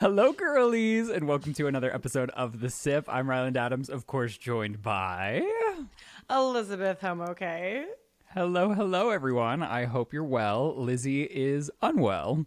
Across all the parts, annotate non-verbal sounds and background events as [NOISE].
Hello, girlies, and welcome to another episode of The Sip. I'm Ryland Adams, of course, joined by. Elizabeth I'm okay. Hello, hello, everyone. I hope you're well. Lizze is unwell.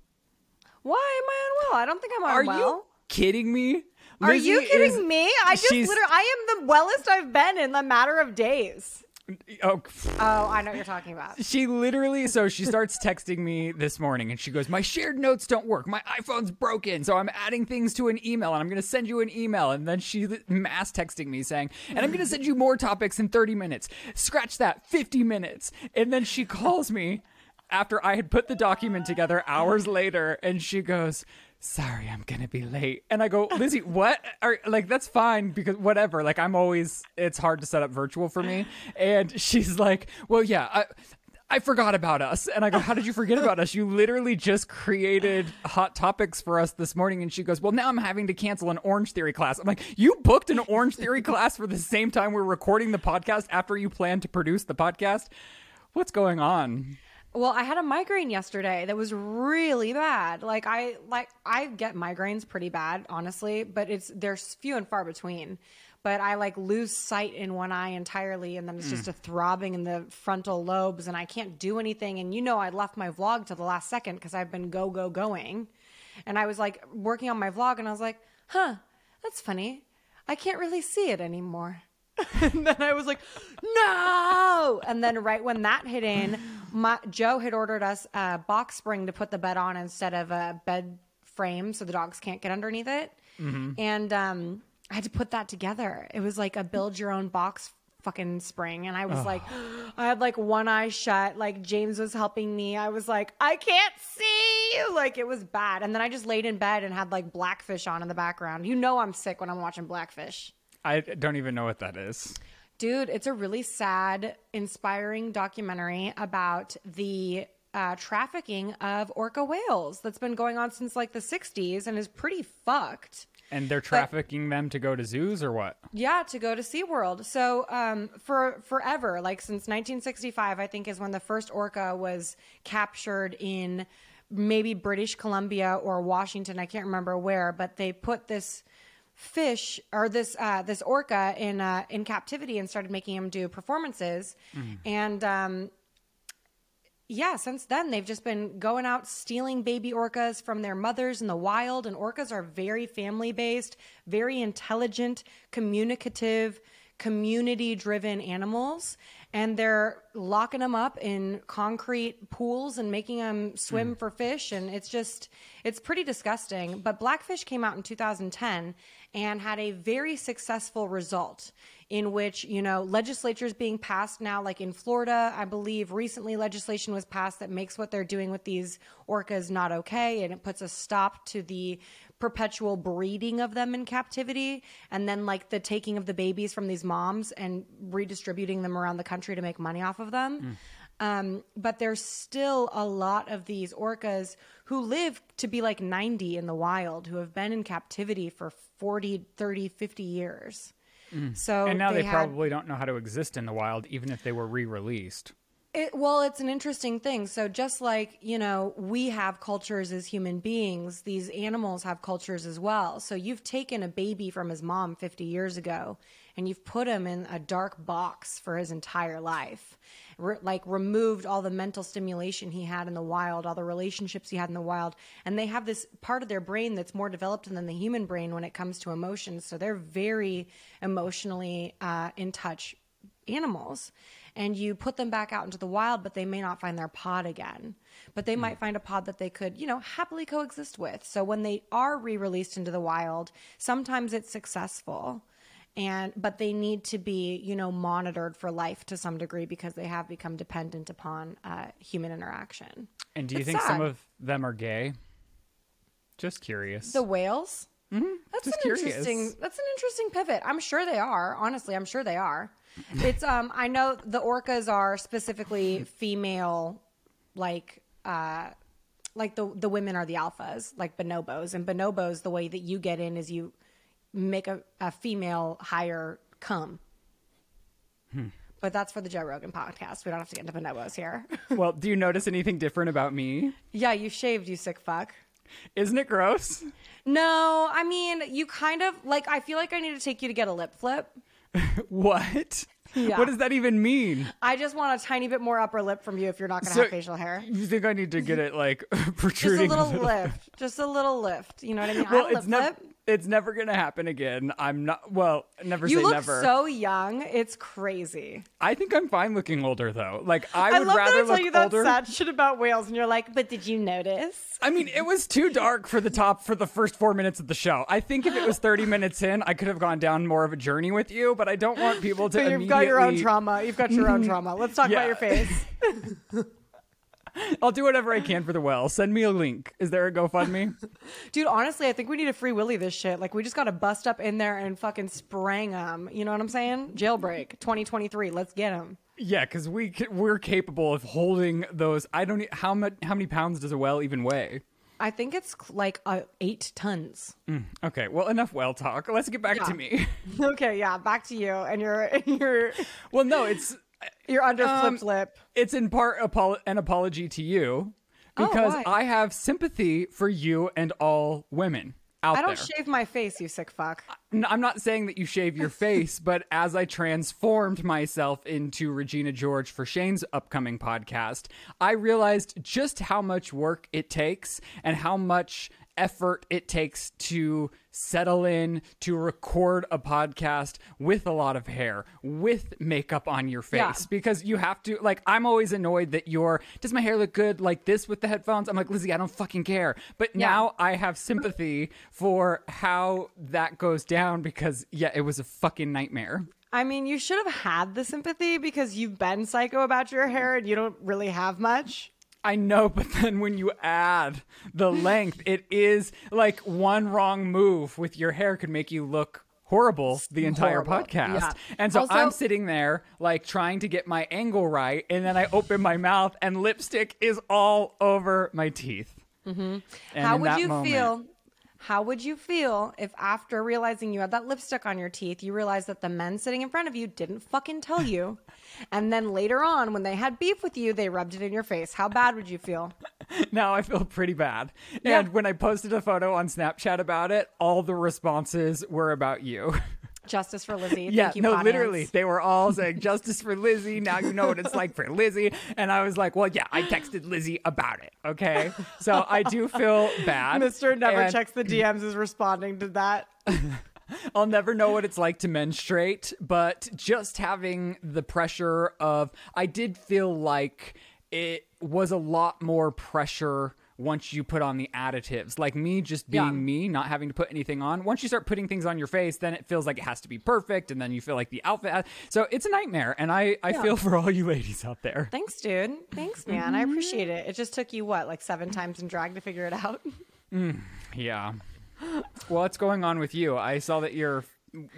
Why am I unwell? I don't think I'm Are unwell. you kidding me? Are Lizze you kidding is- me? I just she's- literally, I am the wellest I've been in a matter of days. [LAUGHS] Oh, [LAUGHS] Oh, I know what you're talking about. she literally, so she starts texting me this morning and she goes, My shared notes don't work. My iPhone's broken. So I'm adding things to an email and I'm going to send you an email. And then she mass texting me saying, And I'm going to send you more topics in 30 minutes. Scratch that, 50 minutes. And then she calls me after I had put the document together hours later and she goes, Sorry, I'm gonna be late. And I go, [LAUGHS] Lizze, what? Are, like, that's fine because whatever. Like, I'm always, it's hard to set up virtual for me. And she's like, Well, yeah, I, I forgot about us. And I go, How did you forget about us? You literally just created hot topics for us this morning. And she goes, Well, now I'm having to cancel an Orange Theory class. I'm like, You booked an Orange Theory class for the same time we're recording the podcast after you plan to produce the podcast? What's going on? Well, I had a migraine yesterday that was really bad. Like I like I get migraines pretty bad, honestly, but it's there's few and far between. But I like lose sight in one eye entirely and then it's just hmm. a throbbing in the frontal lobes and I can't do anything and you know I left my vlog to the last second cuz I've been go go going. And I was like working on my vlog and I was like, "Huh, that's funny. I can't really see it anymore." [LAUGHS] and then I was like, no. And then right when that hit in, my, Joe had ordered us a box spring to put the bed on instead of a bed frame so the dogs can't get underneath it. And um, I had to put that together. It was like a build your own box fucking spring. And I was like, [GASPS] I had like one eye shut. Like James was helping me. I was like, I can't see. Like it was bad. And then I just laid in bed and had like Blackfish on in the background. You know, I'm sick when I'm watching Blackfish. I don't even know what that is. Dude, it's a really sad, inspiring documentary about the uh, trafficking of orca whales that's been going on since like the 60s and is pretty fucked. And they're trafficking them to go to zoos or what? Yeah, to go to SeaWorld. So, um, for forever, like since 1965, I think is when the first orca was captured in maybe British Columbia or Washington. I can't remember where, but they put this fish or this uh, this orca in uh, in captivity and started making him do performances. And um, yeah, since then they've just been going out stealing baby orcas from their mothers in the wild. And orcas are very family based, very intelligent, communicative, community driven animals. And they're locking them up in concrete pools and making them swim hmm. for fish. And it's just, it's pretty disgusting. But Blackfish came out in 2010 and had a very successful result in which you know legislatures being passed now like in florida i believe recently legislation was passed that makes what they're doing with these orcas not okay and it puts a stop to the perpetual breeding of them in captivity and then like the taking of the babies from these moms and redistributing them around the country to make money off of them. Um, but there's still a lot of these orcas who live to be like 90 in the wild who have been in captivity for 40 30 50 years. So And now they, had- probably don't know how to exist in the wild, even if they were re-released. It, well, it's an interesting thing. So, just like, you know, we have cultures as human beings, these animals have cultures as well. So, you've taken a baby from his mom 50 years ago and you've put him in a dark box for his entire life. Re- like, removed all the mental stimulation he had in the wild, all the relationships he had in the wild. And they have this part of their brain that's more developed than the human brain when it comes to emotions. So, they're very emotionally uh, in touch animals and you put them back out into the wild but they may not find their pod again. But they might find a pod that they could you know happily coexist with. So when they are re-released into the wild sometimes it's successful and but they need to be you know monitored for life to some degree because they have become dependent upon uh, human interaction. And do you It's think some of them are gay? Just curious. the whales? Mm-hmm. Just an curious. interesting that's an interesting pivot. I'm sure they are. Honestly i'm sure they are it's um i know the orcas are specifically female like uh like the the women are the alphas like bonobos and bonobos the way that you get in is you make a, a female higher come Hmm. but that's for the joe rogan podcast we don't have to get into bonobos here [LAUGHS] well, do you notice anything different about me? yeah you shaved you sick fuck Isn't it gross? No, I mean, you kind of like. I feel like I need to take you to get a lip flip. [LAUGHS] What? Yeah. What does that even mean? I just want a tiny bit more upper lip from you if you're not going to So- have facial hair. You think I need to get it like protruding? [LAUGHS] Just a little little- lift. Just a little lift. You know what I mean? Well, a it's lip. It's never gonna happen again. I'm not. Well, never You say look never. so young. It's crazy. I think I'm fine looking older though. Like I I, would rather I tell you that older. sad shit about whales, and you're like, "But did you notice?" I mean, it was too dark for the top for the first four minutes of the show. I think if it was 30 minutes in, I could have gone down more of a journey with you, but I don't want people to But you've got your own trauma. You've got your own trauma. Let's talk Yeah. about your face. [LAUGHS] [LAUGHS] I'll do whatever I can for the well. Send me a link. Is there a GoFundMe? [LAUGHS] Dude, honestly, I think we need to free Willy this shit. Like, we just got to bust up in there and fucking sprang them. You know what I'm saying? Jailbreak 2023. Let's get him. yeah, because we we're capable of holding those. I don't. How much? How many pounds does a well even weigh? I think it's like uh, eight tons. Okay, well, enough well talk. Let's get back to me. [LAUGHS] Okay, yeah, back to you and your your well, no, it's your under Um, flipped lip. it's in part apo- an apology to you Oh, because why? I have sympathy for you and all women out I don't there. shave my face, you sick fuck. I'm not saying that you shave your face, [LAUGHS] but as I transformed myself into Regina George for Shane's upcoming podcast, I realized just how much work it takes and how much effort it takes to settle in to record a podcast with a lot of hair, with makeup on your face Yeah. because you have to like I'm always annoyed that you're does my hair look good like this with the headphones? I'm like, Lizze, I don't fucking care. But Yeah. now I have sympathy for how that goes down because yeah, it was a fucking nightmare. I mean, you should have had the sympathy because you've been psycho about your hair and you don't really have much. I know, but [LAUGHS] then when you add the length, it is like one wrong move with your hair could make you look horrible the entire Horrible, podcast. yeah. And so Also- I'm sitting there like trying to get my angle right, and then I open my mouth and lipstick is all over my teeth. Mm-hmm. How would you feel? How would you feel if after realizing you had that lipstick on your teeth, you realized that the men sitting in front of you didn't fucking tell you? [LAUGHS] and then later on, when they had beef with you, they rubbed it in your face. How bad would you feel? [LAUGHS] Now I feel pretty bad. Yeah. And when I posted a photo on Snapchat about it, all the responses were about you. [LAUGHS] Justice for Lizze. yeah, Thank you, no, audience. literally. They were all saying [LAUGHS] justice for Lizze. Now you know what it's like for Lizze. And I was like, well, yeah, I texted Lizze about it. Okay. So I do feel bad. Mr. Never and checks the DMs is responding to that. [LAUGHS] I'll never know what it's like to menstruate, but just having the pressure of, I did feel like it was a lot more pressure once you put on the additives. Like me just being Yeah. me, not having to put anything on. Once you start putting things on your face, then it feels like it has to be perfect, and then you feel like the outfit. So it's a nightmare, and I, I feel for all you ladies out there. Thanks, dude. Thanks, man. I mm-hmm. appreciate it. It just took you what, like seven times in drag to figure it out? [LAUGHS] Mm, yeah. What's going on with you? I saw that you're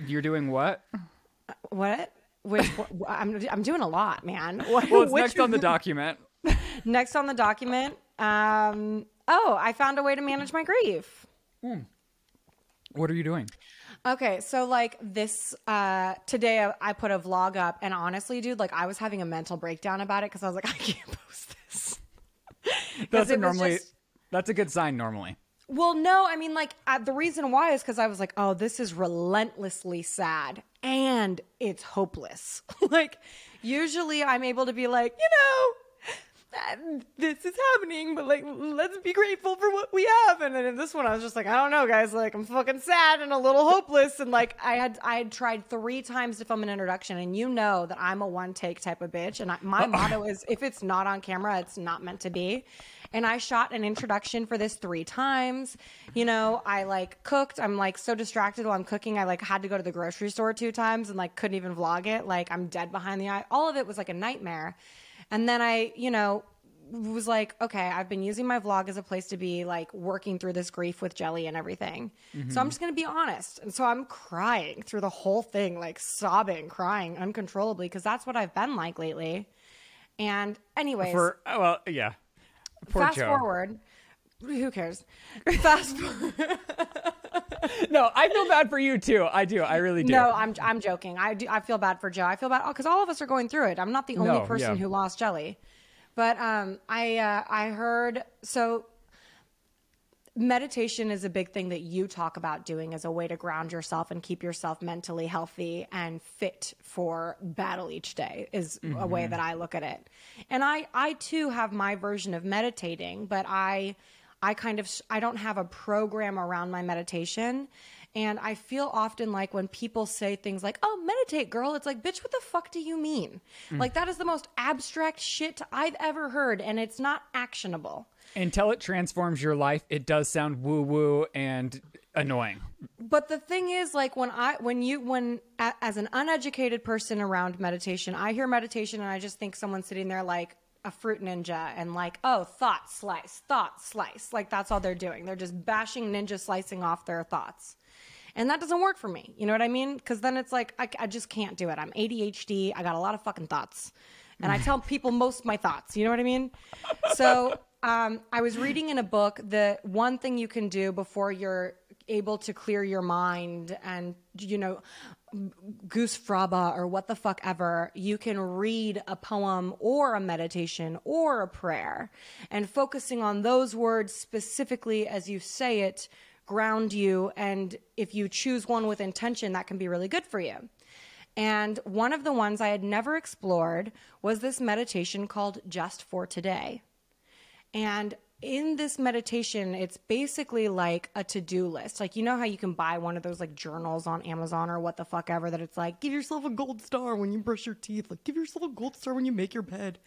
you're doing what? Uh, what? Which I'm I'm doing a lot, man. What, [LAUGHS] Well, it's which- next on the document. [LAUGHS] next on the document. Um, oh, I found a way to manage my grief. What are you doing? Okay, so like this uh today I, put a vlog up and honestly, dude, like I was having a mental breakdown about it because I was like, [LAUGHS] I can't post this. [LAUGHS] That's a normally just- that's a good sign normally. Well, no, I mean, like, uh, the reason why is because I was like, oh, this is relentlessly sad and it's hopeless. [LAUGHS] like, usually I'm able to be like, you know, this is happening, but like, let's be grateful for what we have. And then in this one, I was just like, I don't know, guys. Like, I'm fucking sad and a little hopeless. And like, I had I had tried three times to film an introduction, and you know that I'm a one take type of bitch. And I, my motto is, if it's not on camera, it's not meant to be and I shot an introduction for this three times. You know, I like cooked. I'm like so distracted while I'm cooking. I like had to go to the grocery store two times and like couldn't even vlog it. Like I'm dead behind the eye. All of it was like a nightmare. And then I, you know, was like, okay, I've been using my vlog as a place to be like working through this grief with Jelly and everything. So I'm mm-hmm. just going to be honest. And so I'm crying through the whole thing, like sobbing, crying uncontrollably because that's what I've been like lately. And anyways, For oh, well, yeah. Poor fast Joe. forward. Who cares? [LAUGHS] Fast forward. [LAUGHS] No, I feel bad for you too. I do. I really do. No, I'm I'm joking. I do. I feel bad for Joe. I feel bad because all of us are going through it. I'm not the only No, person yeah. who lost Jelly, but um, I uh, I heard so. meditation is a big thing that you talk about doing as a way to ground yourself and keep yourself mentally healthy and fit for battle each day is a way that I look at it. And I I too have my version of meditating, but I I kind of I don't have a program around my meditation. And I feel often like when people say things like, oh, meditate, girl, it's like, bitch, what the fuck do you mean? Mm. Like, that is the most abstract shit I've ever heard, and it's not actionable. Until it transforms your life, it does sound woo woo and annoying. But the thing is, like when I, when you, when a, as an uneducated person around meditation, I hear meditation and I just think someone's sitting there like a fruit ninja and like, oh, thought slice, thought slice. Like that's all they're doing. They're just bashing ninja slicing off their thoughts. And that doesn't work for me. You know what I mean? Because then it's like, I, I just can't do it. I'm ADHD. I got a lot of fucking thoughts. And I tell people most my thoughts. You know what I mean? So um, I was reading in a book that one thing you can do before you're able to clear your mind and, you know, goosfraba or what the fuck ever, you can read a poem or a meditation or a prayer. And focusing on those words specifically as you say it ground you. And if you choose one with intention, that can be really good for you. And one of the ones I had never explored was this meditation called Just for Today. And in this meditation, it's basically like a to do list. Like, you know how you can buy one of those like journals on Amazon or what the fuck ever that it's like, give yourself a gold star when you brush your teeth, like, give yourself a gold star when you make your bed.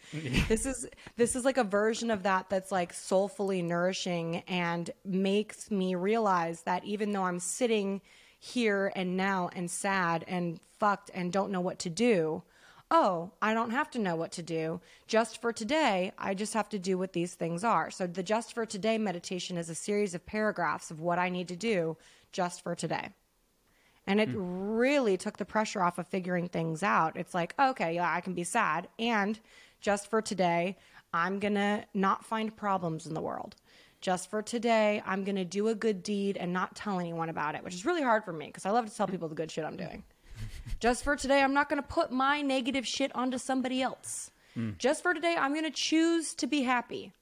this is this is like a version of that that's like soulfully nourishing and makes me realize that even though I'm sitting here and now and sad and fucked and don't know what to do, oh, I don't have to know what to do. Just for today, I just have to do what these things are. So the just for today meditation is a series of paragraphs of what I need to do just for today. And it hmm. really took the pressure off of figuring things out. It's like, okay, yeah, I can be sad. And just for today, I'm going to not find problems in the world. Just for today, I'm going to do a good deed and not tell anyone about it, which is really hard for me because I love to tell hmm. people the good shit I'm doing. Just for today, I'm not going to put my negative shit onto somebody else. Hmm. Just for today, I'm going to choose to be happy.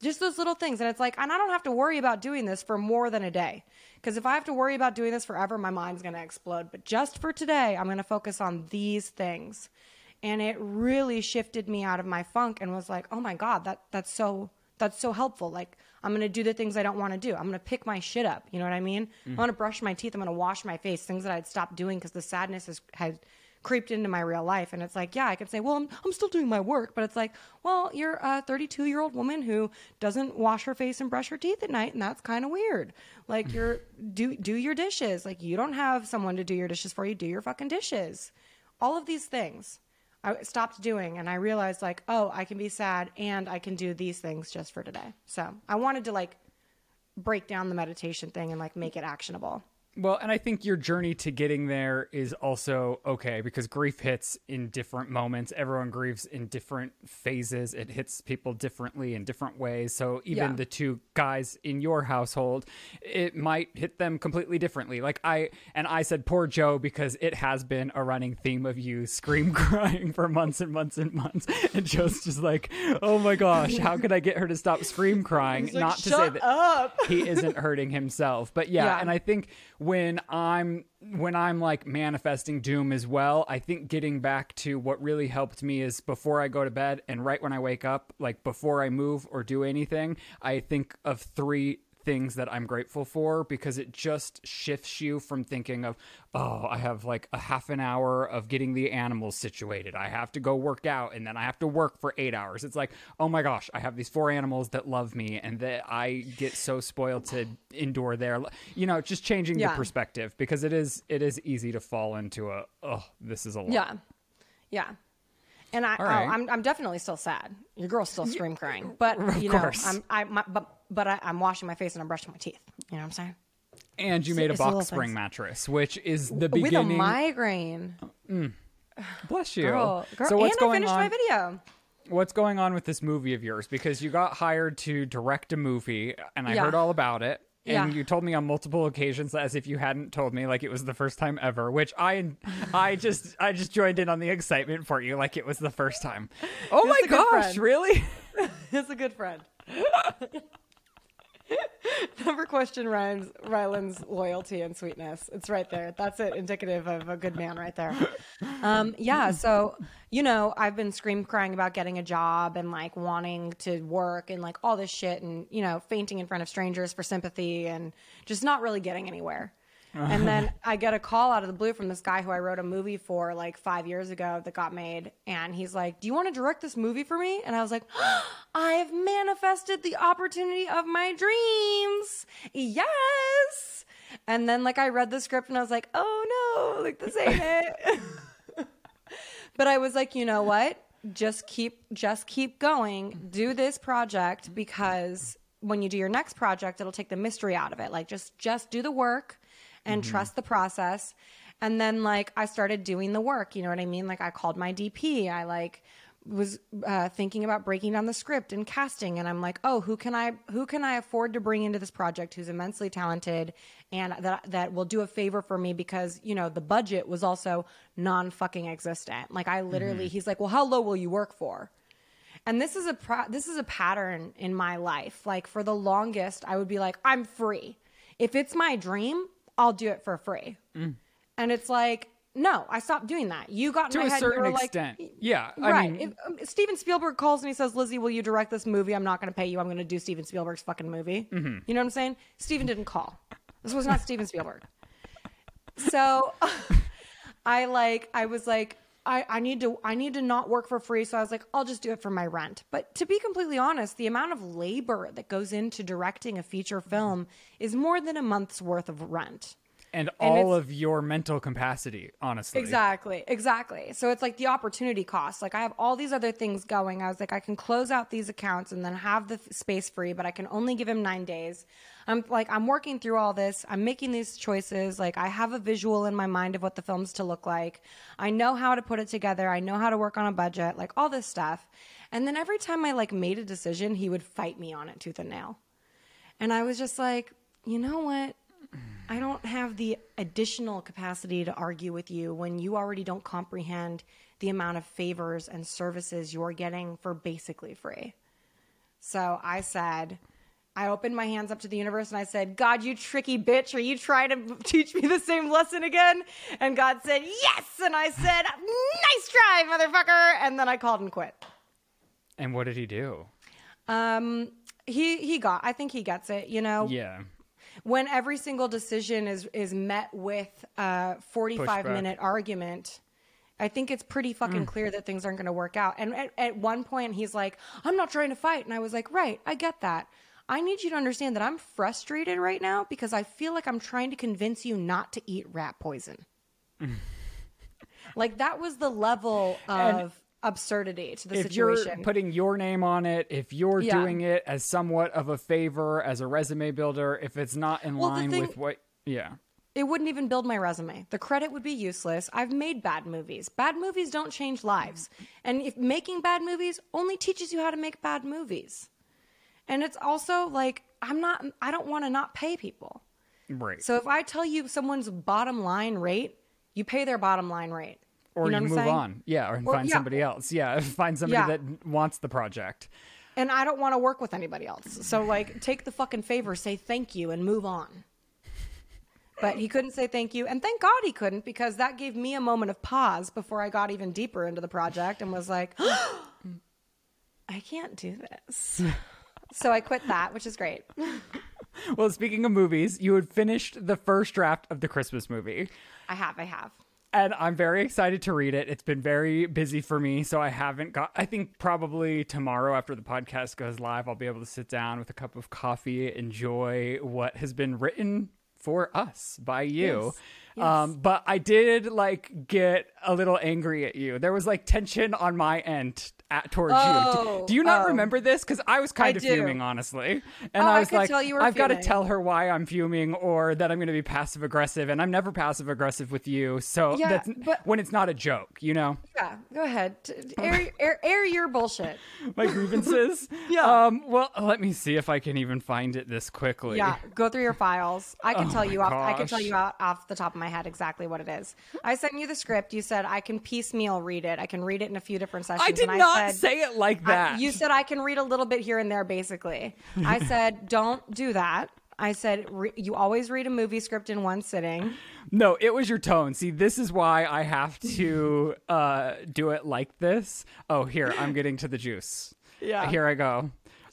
Just those little things. And it's like, and I don't have to worry about doing this for more than a day. Because if I have to worry about doing this forever, my mind's going to explode. But just for today, I'm going to focus on these things. And it really shifted me out of my funk and was like, oh my God, that, that's so that's so helpful. Like I'm gonna do the things I don't want to do. I'm gonna pick my shit up. You know what I mean? I'm mm. gonna brush my teeth. I'm gonna wash my face. Things that I'd stopped doing because the sadness has had creeped into my real life. And it's like, yeah, I could say, well, I'm, I'm still doing my work, but it's like, well, you're a 32 year old woman who doesn't wash her face and brush her teeth at night, and that's kind of weird. Like mm. you're do do your dishes. Like you don't have someone to do your dishes for you. Do your fucking dishes. All of these things. I stopped doing and I realized like, oh, I can be sad and I can do these things just for today. So I wanted to like break down the meditation thing and like make it actionable. Well, and I think your journey to getting there is also okay because grief hits in different moments. Everyone grieves in different phases. It hits people differently in different ways. So even Yeah. the two guys in your household, it might hit them completely differently. Like I and I said poor Joe because it has been a running theme of you scream [LAUGHS] crying for months and months and months. And Joe's just like, "Oh my gosh, how could I get her to stop scream crying?" Like, Not to say "Shut that up. he isn't hurting himself. But yeah, Yeah. and I think when I'm when I'm like manifesting doom as well, I think getting back to what really helped me is before I go to bed and right when I wake up, like before I move or do anything, I think of three things that I'm grateful for because it just shifts you from thinking of, oh, I have like a half an hour of getting the animals situated. I have to go work out and then I have to work for eight hours. It's like, oh my gosh, I have these four animals that love me and that I get so spoiled to endure their, you know, just changing Yeah. the perspective because it is it is easy to fall into a, oh, this is a lot. Yeah. Yeah. And I, All oh, right. oh, I'm, I'm definitely still sad. Your girl's still scream crying, but Of you know, course. I'm, I, my, but, but I, I'm washing my face and I'm brushing my teeth. You know what I'm saying? And you made a it's box spring things. mattress, which is the beginning. With a migraine, mm. Bless you. girl. girl. So what's and I going finished on? my video. what's going on with this movie of yours? Because you got hired to direct a movie, and I Yeah. heard all about it. And Yeah. you told me on multiple occasions as if you hadn't told me, like it was the first time ever. Which I, I just, I just joined in on the excitement for you, like it was the first time. [LAUGHS] Oh my gosh, really? [LAUGHS] It's a good friend. [LAUGHS] [LAUGHS] Never question Ryan's Ryland's loyalty and sweetness. It's right there. That's it, indicative of a good man right there. Um, yeah, so you know, I've been scream crying about getting a job and like wanting to work and like all this shit and you know, fainting in front of strangers for sympathy and just not really getting anywhere. And uh-huh. then I get a call out of the blue from this guy who I wrote a movie for like five years ago that got made. And he's like, Do you want to direct this movie for me? And I was like, [GASPS] I have manifested the opportunity of my dreams. Yes. And then like I read the script and I was like, Oh no, like this ain't it. [LAUGHS] but I was like, you know what? Just keep just keep going. Do this project because when you do your next project, it'll take the mystery out of it. Like just just do the work and trust the process. And then like I started doing the work, you know what I mean? Like I called my DP. I like was uh, thinking about breaking down the script and casting. And i'm like oh who can i who can i afford to bring into this project who's immensely talented and that that will do a favor for me because you know the budget was also non fucking existent. Like i literally he's like well how low will you work for? And this is a pro- this is a pattern in my life. Like for the longest i would be like i'm free. If it's my dream i'll do it for free and it's like no i stopped doing that you got in To my a head certain extent. like Yeah, I right. mean- if um, Steven Spielberg calls me and he says, "Lizze, will you direct this movie? I'm not going to pay you. I'm going to do Steven Spielberg's fucking movie." Mm-hmm. You know what I'm saying? Steven didn't call. This was not Steven Spielberg. So [LAUGHS] I like I was like I, I need to I need to not work for free. So I was like, I'll just do it for my rent. But to be completely honest, the amount of labor that goes into directing a feature film is more than a month's worth of rent. and And all of your mental capacity, honestly. Exactly, exactly. So it's like the opportunity cost. Like I have all these other things going. I was like, I can close out these accounts and then have the f- space free, but I can only give him nine days. I'm like, I'm working through all this. I'm making these choices. Like I have a visual in my mind of what the film's to look like. I know how to put it together. I know how to work on a budget. Like all this stuff. And then every time I like made a decision, he would fight me on it tooth and nail. And I was just like, you know what? I don't have the additional capacity to argue with you when you already don't comprehend the amount of favors and services you're getting for basically free. So I said, I opened my hands up to the universe and I said, God, you tricky bitch, are you trying to [LAUGHS] teach me the same lesson again? And God said, Yes. And I said, Nice try, motherfucker. And then I called and quit. And what did he do? Um, he he got. I think he gets it. You know, Yeah. when every single decision is is met with a 45 minute argument i think it's pretty fucking clear that things aren't going to work out and at, at one point he's like i'm not trying to fight and i was like right i get that i need you to understand that i'm frustrated right now because i feel like i'm trying to convince you not to eat rat poison like that was the level of absurdity to the if situation you're putting your name on it, if you're Yeah. doing it as somewhat of a favor, as a resume builder, if it's not in Well, line thing- with what, yeah, it wouldn't even build my resume. The credit would be useless. I've made bad movies. Bad movies don't change lives. And if making bad movies only teaches you how to make bad movies. And it's also like I'm not I don't want to not pay people. right. So if I tell you someone's bottom line rate, you pay their bottom line rate. or you, know I'm move saying? on, yeah, or Or- find yeah. somebody else, yeah, [LAUGHS] find somebody Yeah. that wants the project. And I don't want to work with anybody else. So like take the fucking favor, say thank you and move on. But he couldn't say thank you. And thank God he couldn't because that gave me a moment of pause before I got even deeper into the project and was like, [GASPS] I can't do this. So I quit that, which is great. [LAUGHS] Well, speaking of movies, you had finished the first draft of the Christmas movie. I have, I have. And I'm very excited to read it. It's been very busy for me, so I haven't got. I think probably tomorrow after the podcast goes live, I'll be able to sit down with a cup of coffee, enjoy what has been written for us by you. Yes. Um, but I did like get a little angry at you. There was like tension on my end at, towards you. Oh, Do, do you not oh. remember this? Because I was kind I of do. fuming, honestly. And Oh, I I was could like, you I've got to tell her why I'm fuming or that I'm going to be passive aggressive. And I'm never passive aggressive with you. So Yeah, that's but- when it's not a joke, you know? Yeah, go ahead. Air, air, air your bullshit. [LAUGHS] My grievances. [LAUGHS] Yeah. Um. Well, let me see if I can even find it this quickly. Yeah, go through your files. I can Oh tell you off. I can tell you off, off the top of my head exactly what it is. I sent you the script. You said I can piecemeal read it. I can read it in a few different sessions. I did not said, say it like I- that. you said I can read a little bit here and there, basically. I [LAUGHS] said don't do that. I said re- you always read a movie script in one sitting. No, it was your tone. See, this is why I have to uh, do it like this. Oh, here, I'm getting to the juice. [LAUGHS] Yeah. Here I go.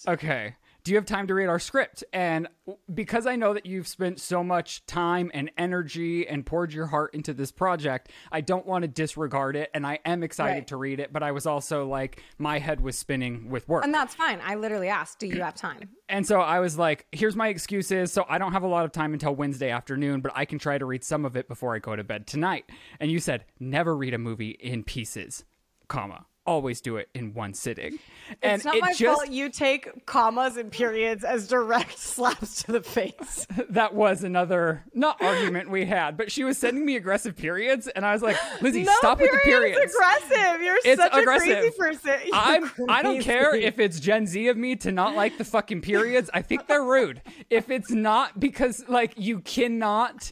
Okay. Do you have time to read our script? And because I know that you've spent so much time and energy and poured your heart into this project, I don't want to disregard it. And I am excited Right. to read it, but I was also like, my head was spinning with work. And that's fine. I literally asked, "Do you have time?" And so I was like, here's my excuses. So I don't have a lot of time until Wednesday afternoon, but I can try to read some of it before I go to bed tonight. And you said, never read a movie in pieces, comma. Always do it in one sitting. And it's not it my just fault you take commas and periods as direct [LAUGHS] slaps to the face. [LAUGHS] that was another not argument we had, but she was sending me aggressive periods, and I was like, Lizze, no, stop with the period, periods. Aggressive. You're It's such aggressive. a crazy person. [LAUGHS] You're I'm I don't care if it's Gen Z of me to not like the fucking periods. I think they're rude. If it's not because like you cannot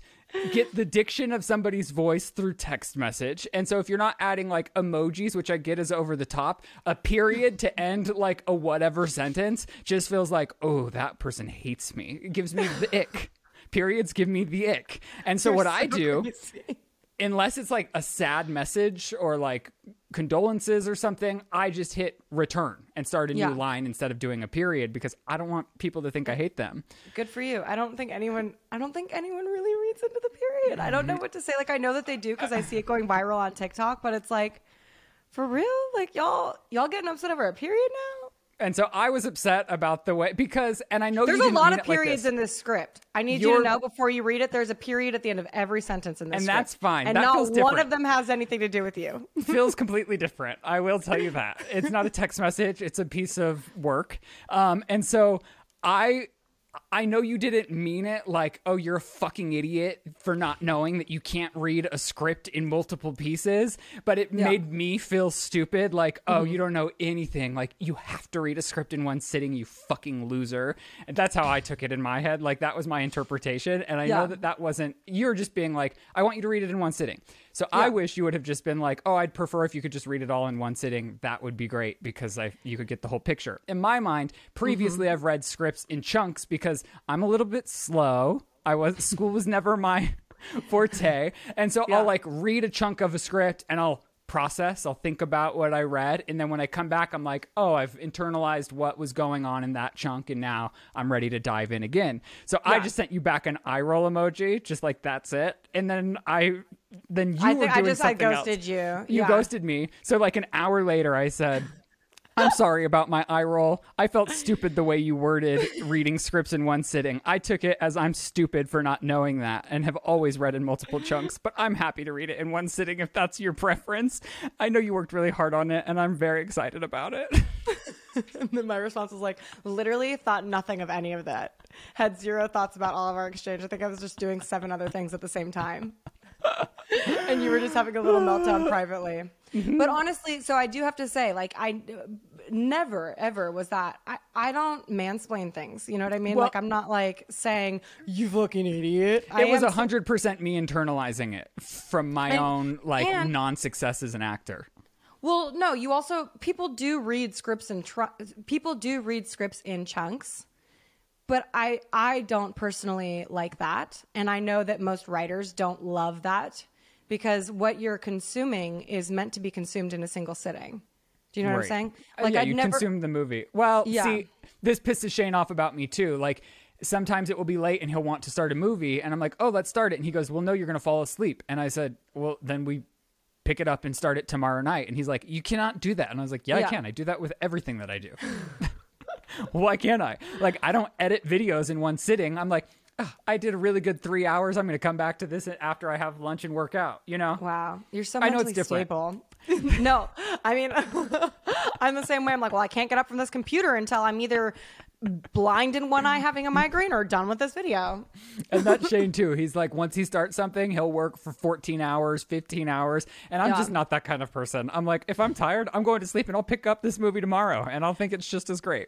get the diction of somebody's voice through text message. And so if you're not adding like emojis, which I get is over the top, a period to end like a whatever sentence just feels like, "Oh, that person hates me." It gives me the ick. Periods give me the ick. And so You're what I do crazy. unless it's like a sad message or like condolences or something, I just hit return and start a Yeah. new line instead of doing a period because I don't want people to think I hate them. Good for you. I don't think anyone. I don't think anyone really reads into the period. I don't know mm-hmm. what to say. Like I know that they do because I see it going viral on TikTok, but it's like, for real, like y'all y'all getting upset over a period now. And so I was upset about the way because, and I know There's you a lot of like periods this. in this script. I need you You're- to know before you read it. There's a period at the end of every sentence in this, And script. that's fine. And That not one of them has anything to do with you. [LAUGHS] feels completely different. I will tell you that. It's not a text message, it's a piece of work. Um, and so I I know you didn't mean it like, oh, you're a fucking idiot for not knowing that you can't read a script in multiple pieces, but it made me feel stupid like, oh, Mm-hmm. you don't know anything. Like you have to read a script in one sitting, you fucking loser. And that's how I took it in my head. Like that was my interpretation, and I Yeah. know that that wasn't you're just being like, I want you to read it in one sitting. So I wish you would have just been like, "Oh, I'd prefer if you could just read it all in one sitting. That would be great because I you could get the whole picture." In my mind, previously mm-hmm. I've read scripts in chunks because I'm a little bit slow. I was school was never my [LAUGHS] forte, and so Yeah. I'll like read a chunk of a script and I'll process, I'll think about what I read, and then when I come back I'm like, "Oh, I've internalized what was going on in that chunk and now I'm ready to dive in again." So I just sent you back an eye roll emoji, just like that's it. And then I then you I were think I doing just I something else. ghosted you. You Yeah. ghosted me. So like an hour later, I said, "I'm sorry about my eye roll. I felt stupid the way you worded reading scripts in one sitting. I took it as I'm stupid for not knowing that and have always read in multiple chunks. But I'm happy to read it in one sitting if that's your preference. I know you worked really hard on it, and I'm very excited about it." And [LAUGHS] then my response was like, literally thought nothing of any of that. Had zero thoughts about all of our exchange. I think I was just doing seven other things at the same time. [LAUGHS] and you were just having a little meltdown privately. Mm-hmm. But honestly, so I do have to say, like, I never, ever was that. I, I don't mansplain things. You know what I mean? Well- like, I'm not like saying, you fucking idiot. I It was am- hundred percent me internalizing it from my And- own like and- non-success as an actor. Well, no, you also people do read scripts and tr- people do read scripts in chunks. But I I don't personally like that, and I know that most writers don't love that because what you're consuming is meant to be consumed in a single sitting. Do you know what I'm Right. saying? Uh, yeah, I'd you never consume the movie. Well, Yeah. see, this pisses Shane off about me too. Like sometimes it will be late and he'll want to start a movie, and I'm like, "Oh, let's start it." And he goes, "Well, no, you're going to fall asleep." And I said, "Well, then we." Pick it up and start it tomorrow night. And he's like, You cannot do that. And I was like, Yeah, Yeah. I can. I do that with everything that I do. [LAUGHS] Why can't I? Like, I don't edit videos in one sitting. I'm like, "Ah, I did a really good three hours. I'm going to come back to this after I have lunch and work out, you know? Wow, you're so I know it's stable. [LAUGHS] no, I mean, [LAUGHS] I'm the same way. I'm like, well, I can't get up from this computer until I'm either blind in one eye having a migraine or done with this video. And that's [LAUGHS] Shane too. He's like, once he starts something, he'll work for 14 hours, 15 hours. And I'm Yeah. just not that kind of person. I'm like, if I'm tired, I'm going to sleep and I'll pick up this movie tomorrow and I'll think it's just as great.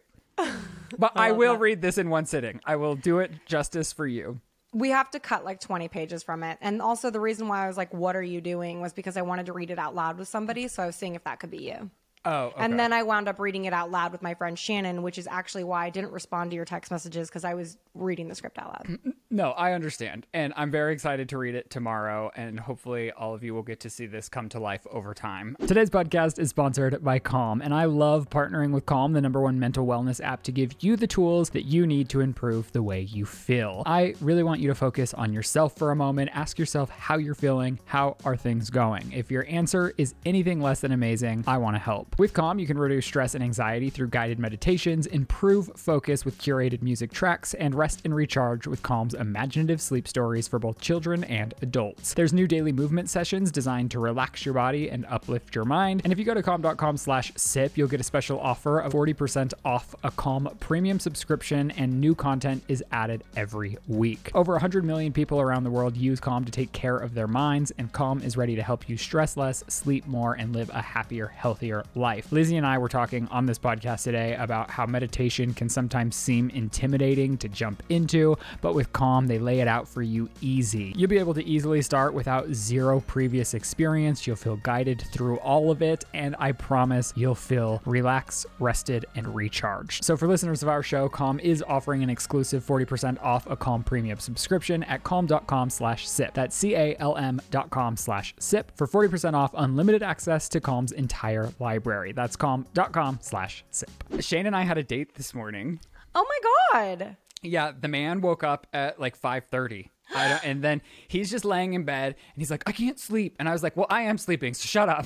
But I, love will that. read this in one sitting. I will do it justice for you. We have to cut like 20 pages from it. And also, the reason why I was like, What are you doing? was because I wanted to read it out loud with somebody. So I was seeing if that could be you. Oh, okay. And then I wound up reading it out loud with my friend Shannon, which is actually why I didn't respond to your text messages because I was reading the script out loud. Mm, mm, no, I understand. And I'm very excited to read it tomorrow. And hopefully, all of you will get to see this come to life over time. Today's podcast is sponsored by Calm. And I love partnering with Calm, the number one mental wellness app, to give you the tools that you need to improve the way you feel. I really want you to focus on yourself for a moment. Ask yourself how you're feeling. How are things going? If your answer is anything less than amazing, I want to help. With Calm, you can reduce stress and anxiety through guided meditations, improve focus with curated music tracks, and rest and recharge with Calm's imaginative sleep stories for both children and adults. There's new daily movement sessions designed to relax your body and uplift your mind. And if you go to calm.com slash sip, you'll get a special offer of 40% off a Calm premium subscription, and new content is added every week. Over 100 million people around the world use Calm to take care of their minds, and Calm is ready to help you stress less, sleep more, and live a happier, healthier life. Lizze and I were talking on this podcast today about how meditation can sometimes seem intimidating to jump into, but with Calm, they lay it out for you easy. You'll be able to easily start without zero previous experience. You'll feel guided through all of it, and I promise you'll feel relaxed, rested, and recharged. So, for listeners of our show, Calm is offering an exclusive 40% off a Calm premium subscription at calm.com slash sip. That's C A L M dot com slash sip for 40% off unlimited access to Calm's entire library. That's calm.com slash sip. Shane and I had a date this morning. Oh my God. Yeah, the man woke up at like 5:30. I don't, and then he's just laying in bed and he's like, "I can't sleep." And I was like, "Well, I am sleeping, so shut up."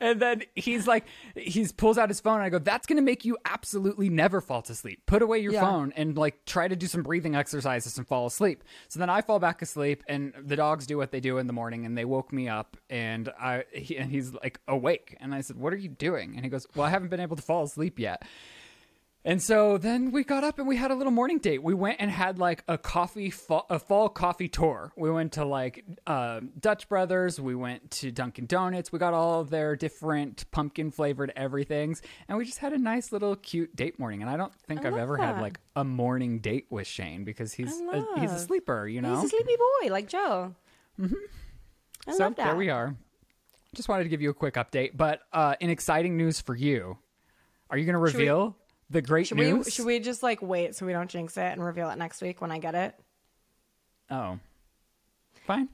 And then he's like, he pulls out his phone and I go, "That's going to make you absolutely never fall to sleep. Put away your Yeah. phone and like try to do some breathing exercises and fall asleep." So then I fall back asleep and the dogs do what they do in the morning and they woke me up and I he, and he's like awake and I said, "What are you doing?" And he goes, "Well, I haven't been able to fall asleep yet." And so then we got up and we had a little morning date. We went and had like a coffee, fall, a fall coffee tour. We went to like uh, Dutch Brothers. We went to Dunkin' Donuts. We got all of their different pumpkin flavored everythings, and we just had a nice little cute date morning. And I don't think I I've love ever had like a morning date with Shane because he's a, he's a sleeper, you know. He's a sleepy boy like Joe. Mm-hmm. I so love that. there we are. Just wanted to give you a quick update, but uh, in exciting news for you, are you going to reveal the great Should news? we, should we just like wait so we don't jinx it and reveal it next week when I get it? Oh, fine.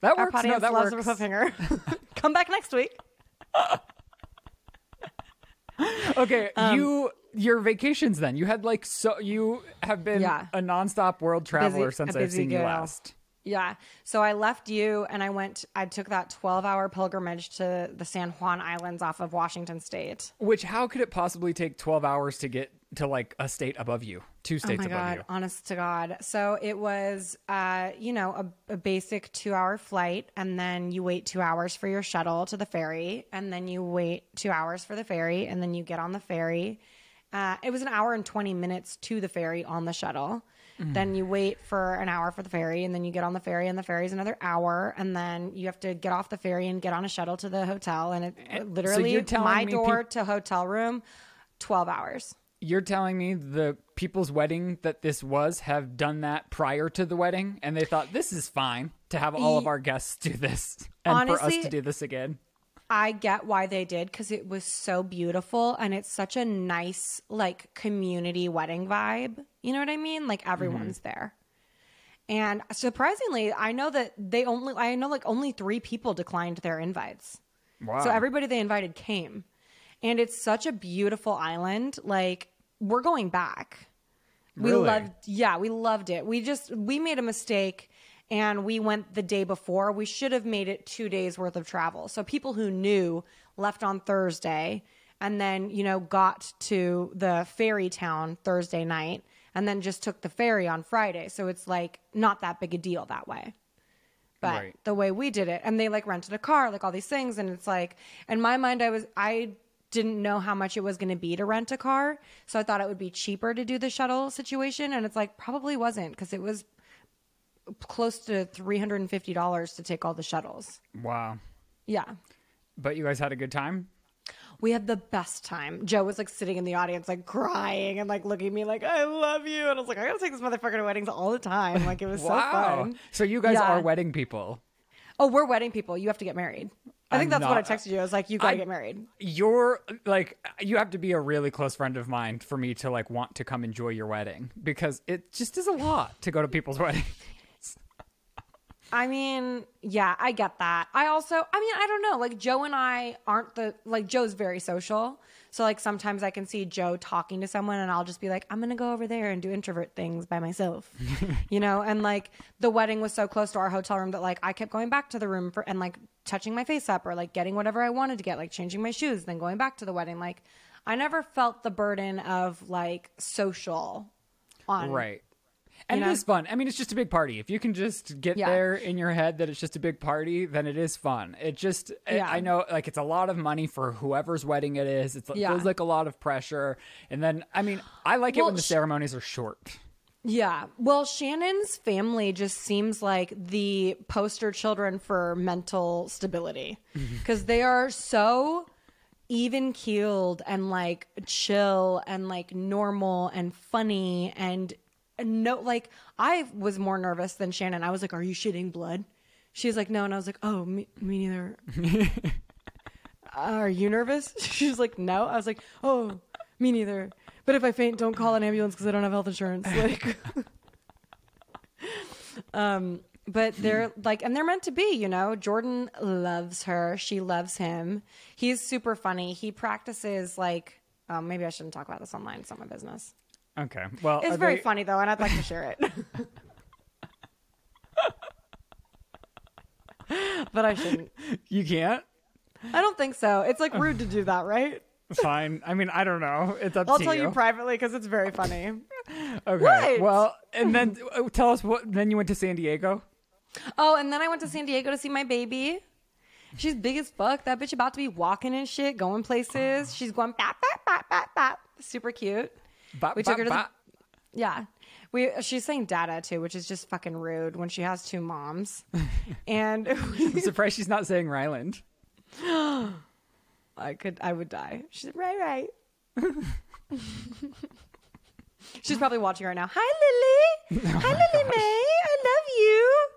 That Our works. No, that loves works. a cliffhanger. [LAUGHS] [LAUGHS] Come back next week. [LAUGHS] Okay, Um, you your vacations then. You had like so you have been Yeah. a nonstop world traveler Busy- since I've seen you last. Yeah. So I left you and I went, I took that 12 hour pilgrimage to the San Juan Islands off of Washington State. Which how could it possibly take twelve hours to get to like a state above you, Two states my above God. you? Honest to God. So it was, uh, you know, a, a basic two hour flight. And then you wait two hours for your shuttle to the ferry. And then you wait two hours for the ferry. And then you get on the ferry. Uh, it was an hour and 20 minutes to the ferry on the shuttle. Mm. Then you wait for an hour for the ferry, and then you get on the ferry, and the ferry's another hour, and then you have to get off the ferry and get on a shuttle to the hotel, and it so literally you're my door peop- to hotel room, twelve hours. You're telling me the people's wedding that this was have done that prior to the wedding, and they thought this is fine to have all of our guests do this, and for us to do this again. I get why they did because it was so beautiful and it's such a nice like community wedding vibe. You know what I mean? Like everyone's mm-hmm. there. And surprisingly, I know that they only I know like only 3 people declined their invites. Wow. So everybody they invited came. And it's such a beautiful island. Like we're going back. We loved yeah, we loved it. We just we made a mistake and we went the day before. We should have made it 2 days worth of travel. So people who knew left on Thursday and then, you know, got to the ferry town Thursday night and then just took the ferry on Friday. So it's like not that big a deal that way but Right. the way we did it and they like rented a car like all these things and it's like in my mind i was i didn't know how much it was going to be to rent a car. So I thought it would be cheaper to do the shuttle situation. And it's like, probably wasn't because it was close to $350 to take all the shuttles. Wow. Yeah. But you guys had a good time? We had the best time. Joe was like sitting in the audience, like crying and like looking at me like, I love you. And I was like, I gotta take this motherfucker to weddings all the time. Like it was so fun. So you guys Yeah. are wedding people. Oh, we're wedding people. You have to get married. I think I'm that's what I uh, texted you. I was like, you gotta I- get married. You're like you have to be a really close friend of mine for me to like want to come enjoy your wedding because it just is a lot to go to people's [LAUGHS] weddings. I mean, yeah, I get that. I also, I mean, I don't know. Like Joe and I aren't the like Joe's very social. So like sometimes I can see Joe talking to someone and I'll just be like, I'm going to go over there and do introvert things by myself. [LAUGHS] you know, and like the wedding was so close to our hotel room that like I kept going back to the room for and like touching my face up or like getting whatever I wanted to get, like changing my shoes, then going back to the wedding. Like I never felt the burden of like social on Right. And You know? is fun. I mean, it's just a big party. If you can just get Yeah. there in your head that it's just a big party, then it is fun. It just, I- Yeah. I know, like, it's a lot of money for whoever's wedding it is. It's, it Yeah. feels like a lot of pressure. And then, I mean, I like it when the sh- ceremonies are short. Yeah. Well, Shannon's family just seems like the poster children for mental stability [LAUGHS] because they are so even keeled and like chill and like normal and funny and no like I was more nervous than Shannon. I was like, "Are you shitting blood?" She's like, "No," and I was like, "Oh, me, me neither." [LAUGHS] Are you nervous? [LAUGHS] She's like, "No." I was like, "Oh, me neither." But if I faint, don't call an ambulance because I don't have health insurance. [LAUGHS] Like, um, but they're like, and they're meant to be, you know. Jordan loves her. She loves him. He's super funny. He practices like, um, maybe I shouldn't talk about this online. It's not my business. Okay. Well, It's very they- funny though, and I'd like to share it. [LAUGHS] but I shouldn't. You can't? I don't think so. It's like rude to do that, right? Fine. I mean, I don't know. It's up I'll to tell you. you privately because it's very funny. okay. What? Well, and then uh, tell us what, then you went to San Diego? Oh, and then I went to San Diego to see my baby. She's big as fuck. That bitch about to be walking and shit, going places. She's going bap bap bap bap bap. Super cute. We took ba- her to the- Yeah. We she's saying dada too, which is just fucking rude when she has two moms. [LAUGHS] and [LAUGHS] I'm surprised she's not saying Ryland. [GASPS] I could I would die. She's right, right. [LAUGHS] she's probably watching right now. Hi Lily. Oh Hi Lily May. I love you.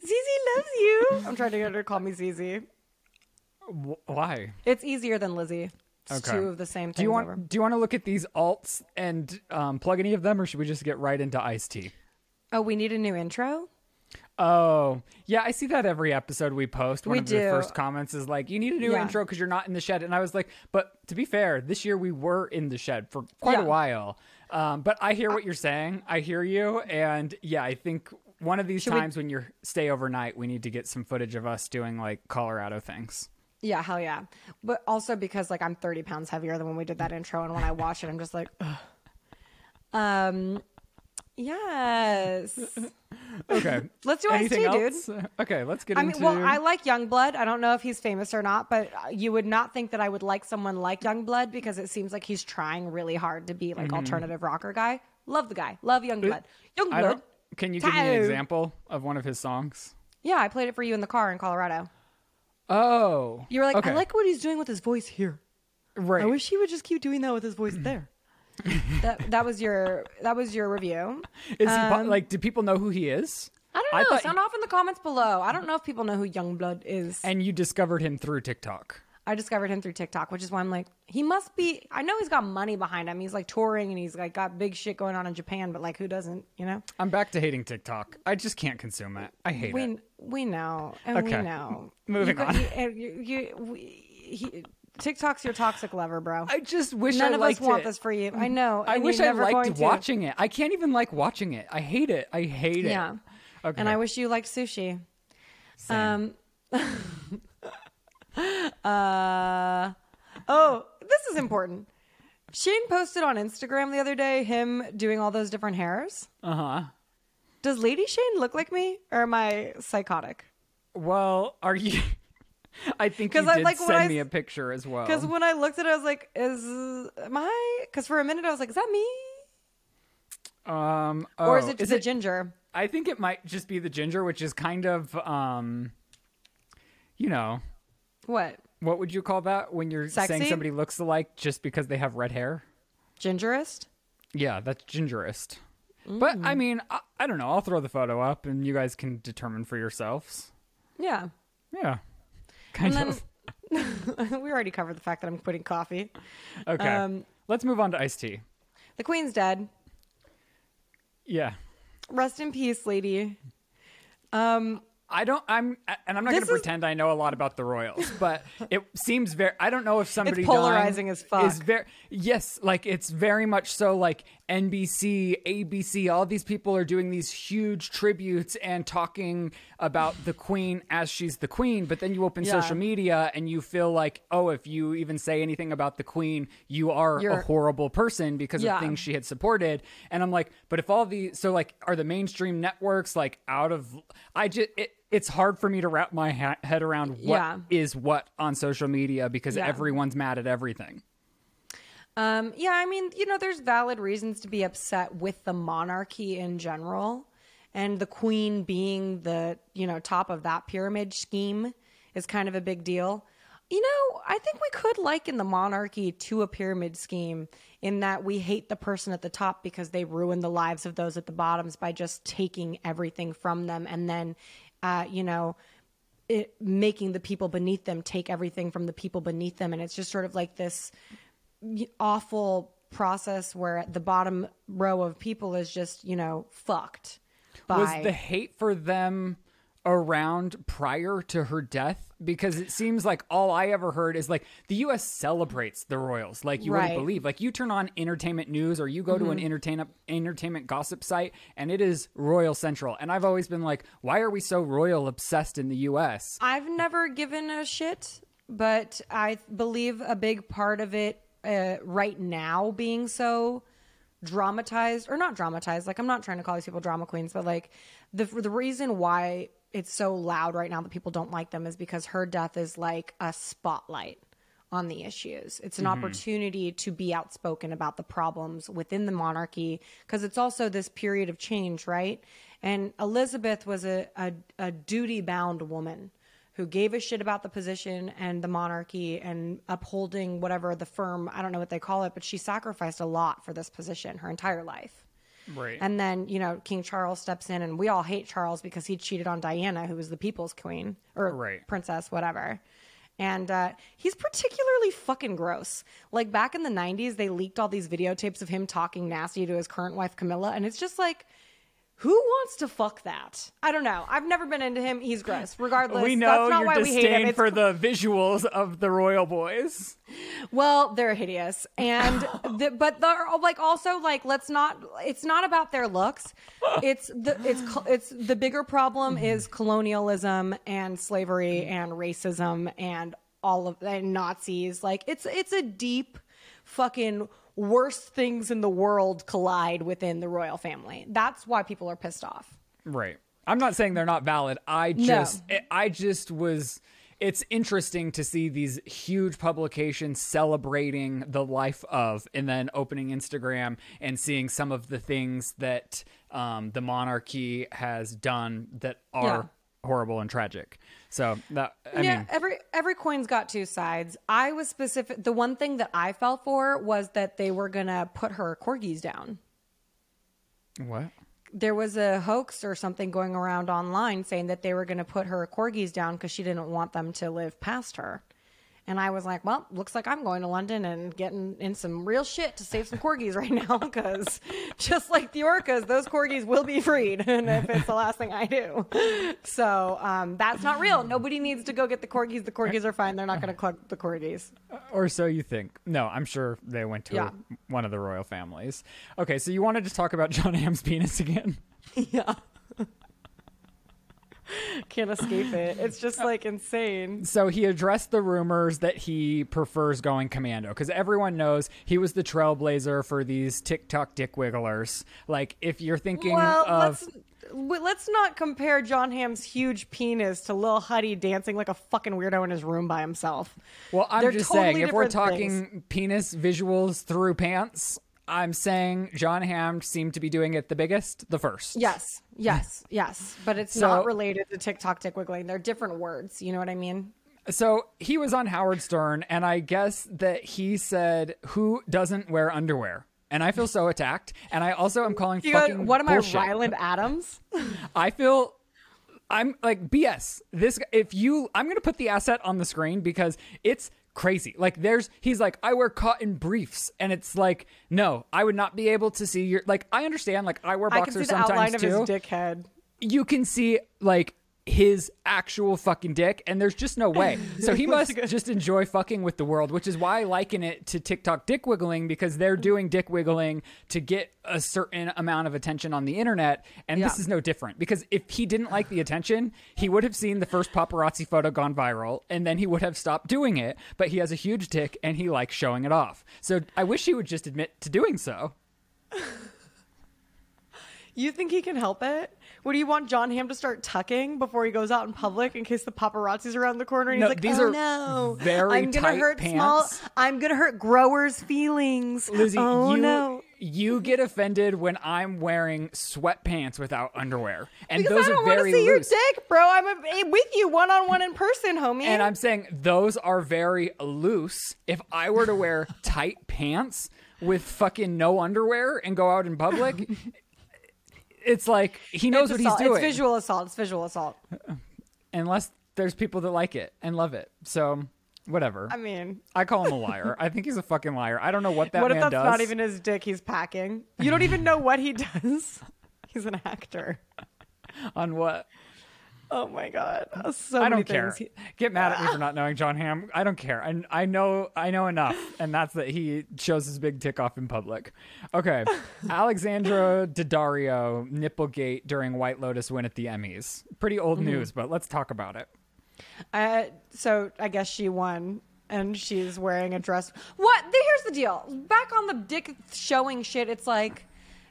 Zizi loves you. I'm trying to get her to call me Zizi. Why? It's easier than Lizze. It's Okay. two of the same Do you want over. Do you want to look at these alts and um, plug any of them, or should we just get right into Ice Tea? Oh, we need a new intro? Oh, yeah, I see that every episode we post. One We of the do. first comments is like, "You need a new Yeah. intro because you're not in the shed." And I was like, "But to be fair, this year we were in the shed for quite Yeah. a while." Um, but I hear what you're saying. I hear you, and yeah, I think one of these Should we- times when you stay overnight, we need to get some footage of us doing like Colorado things. Yeah, hell yeah. But also because like I'm 30 pounds heavier than when we did that intro, and when I watch it, I'm just like, Ugh. um, yes. [LAUGHS] Okay, Let's do Ice anything Tea, dude. else? Okay, let's get I mean, into. well, I like Youngblood. I don't know if he's famous or not, but you would not think that I would like someone like Youngblood because it seems like he's trying really hard to be like alternative rocker guy. Love the guy. Love Youngblood. Mm-hmm. I Youngblood. don't, can you give me an example of one of his songs? Yeah, I played it for you in the car in Colorado. Oh, You were like, okay. I like what he's doing with his voice here. right. I wish he would just keep doing that with his voice there. [LAUGHS] that that was your that was your review. Is he Um, like? Do people know who he is? I don't know. thought- Sound off in the comments below. I don't know if people know who Youngblood is. And you discovered him through TikTok. I discovered him through TikTok, which is why I'm like, he must be. I know he's got money behind him. He's like touring and he's like got big shit going on in Japan, but like, who doesn't? You know? I'm back to hating TikTok. I just can't consume it. I hate We it. we know and Okay. we know. [LAUGHS] Moving you, on. You, you, you, we, he, TikTok's your toxic lover, bro. I just wish None I of us want it. this for you. I know. I wish I liked to. watching it. I can't even like watching it. I hate it. I hate it. Yeah. Okay. And I wish you liked sushi. Same. Um, [LAUGHS] uh, oh, this is important. Shane posted on Instagram the other day him doing all those different hairs. uh huh. Does Lady Shane look like me, or am I psychotic? Well, are you? [LAUGHS] I think you 'Cause I- did like, send I me a picture as well. Because when I looked at it, I was like, "Is am I?" Because for a minute, I was like, "Is that me?" um, or is oh, it just a ginger? I think it might just be the ginger, which is kind of, um, you know, What what would you call that when you're saying somebody looks alike just because they have red hair? gingerist? Yeah, that's gingerist. But Mm. I mean, I, I don't know. I'll throw the photo up, and you guys can determine for yourselves. Yeah. Yeah, kind And of. then [LAUGHS] we already covered the fact that I'm quitting coffee. Okay, um, let's move on to iced tea. The queen's dead. Yeah, Rest in peace, lady. Um, I don't. I'm, and I'm not going to is- pretend I know a lot about the Royals, [LAUGHS] but it seems very. I don't know if somebody polarizing as fuck. Is very yes, like it's very much so. Like NBC, ABC, all these people are doing these huge tributes and talking about the Queen as she's the Queen. But then you open Yeah. social media and you feel like, oh, if you even say anything about the Queen, you are a You're- horrible person because Yeah. of things she had supported. And I'm like, but if all the so like are the mainstream networks like out of I just it, it's hard for me to wrap my ha- head around what is Yeah. what on social media because everyone's mad at everything. Um, yeah, I mean, you know, there's valid reasons to be upset with the monarchy in general. And the queen being the, you know, top of that pyramid scheme is kind of a big deal. You know, I think we could liken the monarchy to a pyramid scheme in that we hate the person at the top because they ruin the lives of those at the bottoms by just taking everything from them and then, uh, you know, it, making the people beneath them take everything from the people beneath them. And it's just sort of like this awful process where the bottom row of people is just you know fucked by Was the hate for them around prior to her death? Because it seems like all I ever heard is like the US celebrates the royals. Like you wouldn't believe. Like you turn on entertainment news or you go to Mm-hmm. an entertainment entertainment gossip site and it is Royal Central. And I've always been like, why are we so royal obsessed in the US? I've never given a shit, but I believe a big part of it uh, right now being so dramatized or not dramatized. Like I'm not trying to call these people drama queens, but like the the reason why it's so loud right now that people don't like them is because her death is like a spotlight on the issues. It's an opportunity to be outspoken about the problems within the monarchy because it's also this period of change, right? And Elizabeth was a, a, a duty bound woman who gave a shit about the position and the monarchy and upholding whatever the firm, I don't know what they call it, but she sacrificed a lot for this position her entire life. Right. And then, you know, King Charles steps in, and we all hate Charles because he cheated on Diana, who was the people's queen or Right. princess, whatever. And uh, he's particularly fucking gross. Like back in the 90s, they leaked all these videotapes of him talking nasty to his current wife, Camilla. And it's just like, who wants to fuck that? I don't know. I've never been into him. He's gross. [LAUGHS] Regardless, we that's know not your why we hate him. disdain It's for the visuals of the royal boys. Well, they're hideous, and the, but they're like also like let's not. It's not about their looks. It's the it's it's the bigger problem mm-hmm. is colonialism and slavery mm-hmm. and racism and all of and Nazis. Like it's it's a deep fucking worst things in the world collide within the royal family. That's why people are pissed off. Right. I'm not saying they're not valid. I just I just was it's interesting to see these huge publications celebrating the life of and then opening Instagram and seeing some of the things that um, the monarchy has done that are Yeah. Horrible and tragic. So that I yeah, mean every every coin's got two sides. I was specific. The one thing that I fell for was that they were gonna put her corgis down. what? There was a hoax or something going around online saying that they were gonna put her corgis down because she didn't want them to live past her. And I was like, well, looks like I'm going to London and getting in some real shit to save some corgis right now [LAUGHS] because just like the orcas, those corgis will be freed. And [LAUGHS] if it's the last thing I do. So um, that's not real. Nobody needs to go get the corgis. The corgis are fine. They're not going to cluck the corgis. Or so you think. No, I'm sure they went to Yeah. one of the royal families. Okay, so you wanted to talk about Jon Hamm's [LAUGHS] penis again? yeah. [LAUGHS] Can't escape it. It's just like insane. So he addressed the rumors that he prefers going commando because everyone knows he was the trailblazer for these TikTok dick wigglers. Like, if you're thinking Well, of. let's let's not compare Jon Hamm's huge penis to Lil Huddy dancing like a fucking weirdo in his room by himself. Well, I'm They're just totally saying, if we're talking things. penis visuals through pants, I'm saying Jon Hamm seemed to be doing it the biggest, the first. Yes, yes, yes. But it's So- not related to TikTok dick wiggling. They're different words. You know what I mean? So he was on Howard Stern, and I guess that he said, "Who doesn't wear underwear?" And I feel so attacked. And I also am calling You fucking what am bullshit. I, Ryland Adams? [LAUGHS] I feel I'm like BS. This if you I'm going to put the asset on the screen because it's crazy. Like there's he's like I wear cotton briefs and it's like no, I would not be able to see your like I understand like I wear I can see boxers the outline sometimes of too. his dick head. You can see like his actual fucking dick and there's just no way. So he [LAUGHS] must just enjoy fucking with the world, which is why I liken it to TikTok dick wiggling because they're doing dick wiggling to get a certain amount of attention on the internet and this is no different because if he didn't like the attention, he would have seen the first paparazzi photo gone viral and then he would have stopped doing it, but he has a huge dick and he likes showing it off. So I wish he would just admit to doing so. [LAUGHS] You think he can help it? Would you want Jon Hamm to start tucking before he goes out in public in case the paparazzi's around the corner and No, he's like, these "Oh are no, very I'm gonna tight hurt small. pants." I'm gonna hurt growers' feelings." Lizze, oh you no. you get offended when I'm wearing sweatpants without underwear, and Because those I are don't want to very see loose. your dick, bro. I'm a, eh, with you one on one in person, homie. And I'm saying those are very loose. If I were to wear [LAUGHS] tight pants with fucking no underwear and go out in public, it's like he knows what assault. he's doing. It's visual assault. It's visual assault. Unless there's people that like it and love it. So whatever. I mean, I call him a liar. I think he's a fucking liar. I don't know what that what if man that's does. not even his dick he's packing? You don't even know what he [LAUGHS] does. He's an actor. on what? Oh my god. So I don't care. things. Get mad at me [LAUGHS] for not knowing Jon Hamm. I don't care. I, I know I know enough, and that's that he shows his big tick off in public. Okay, [LAUGHS] Alexandra Daddario nipplegate during White Lotus win at the Emmys. Pretty Mm-hmm. old news, but let's talk about it. Uh, so I guess she won, and she's wearing a dress. What? Here's the deal. Back on the dick showing shit, it's like,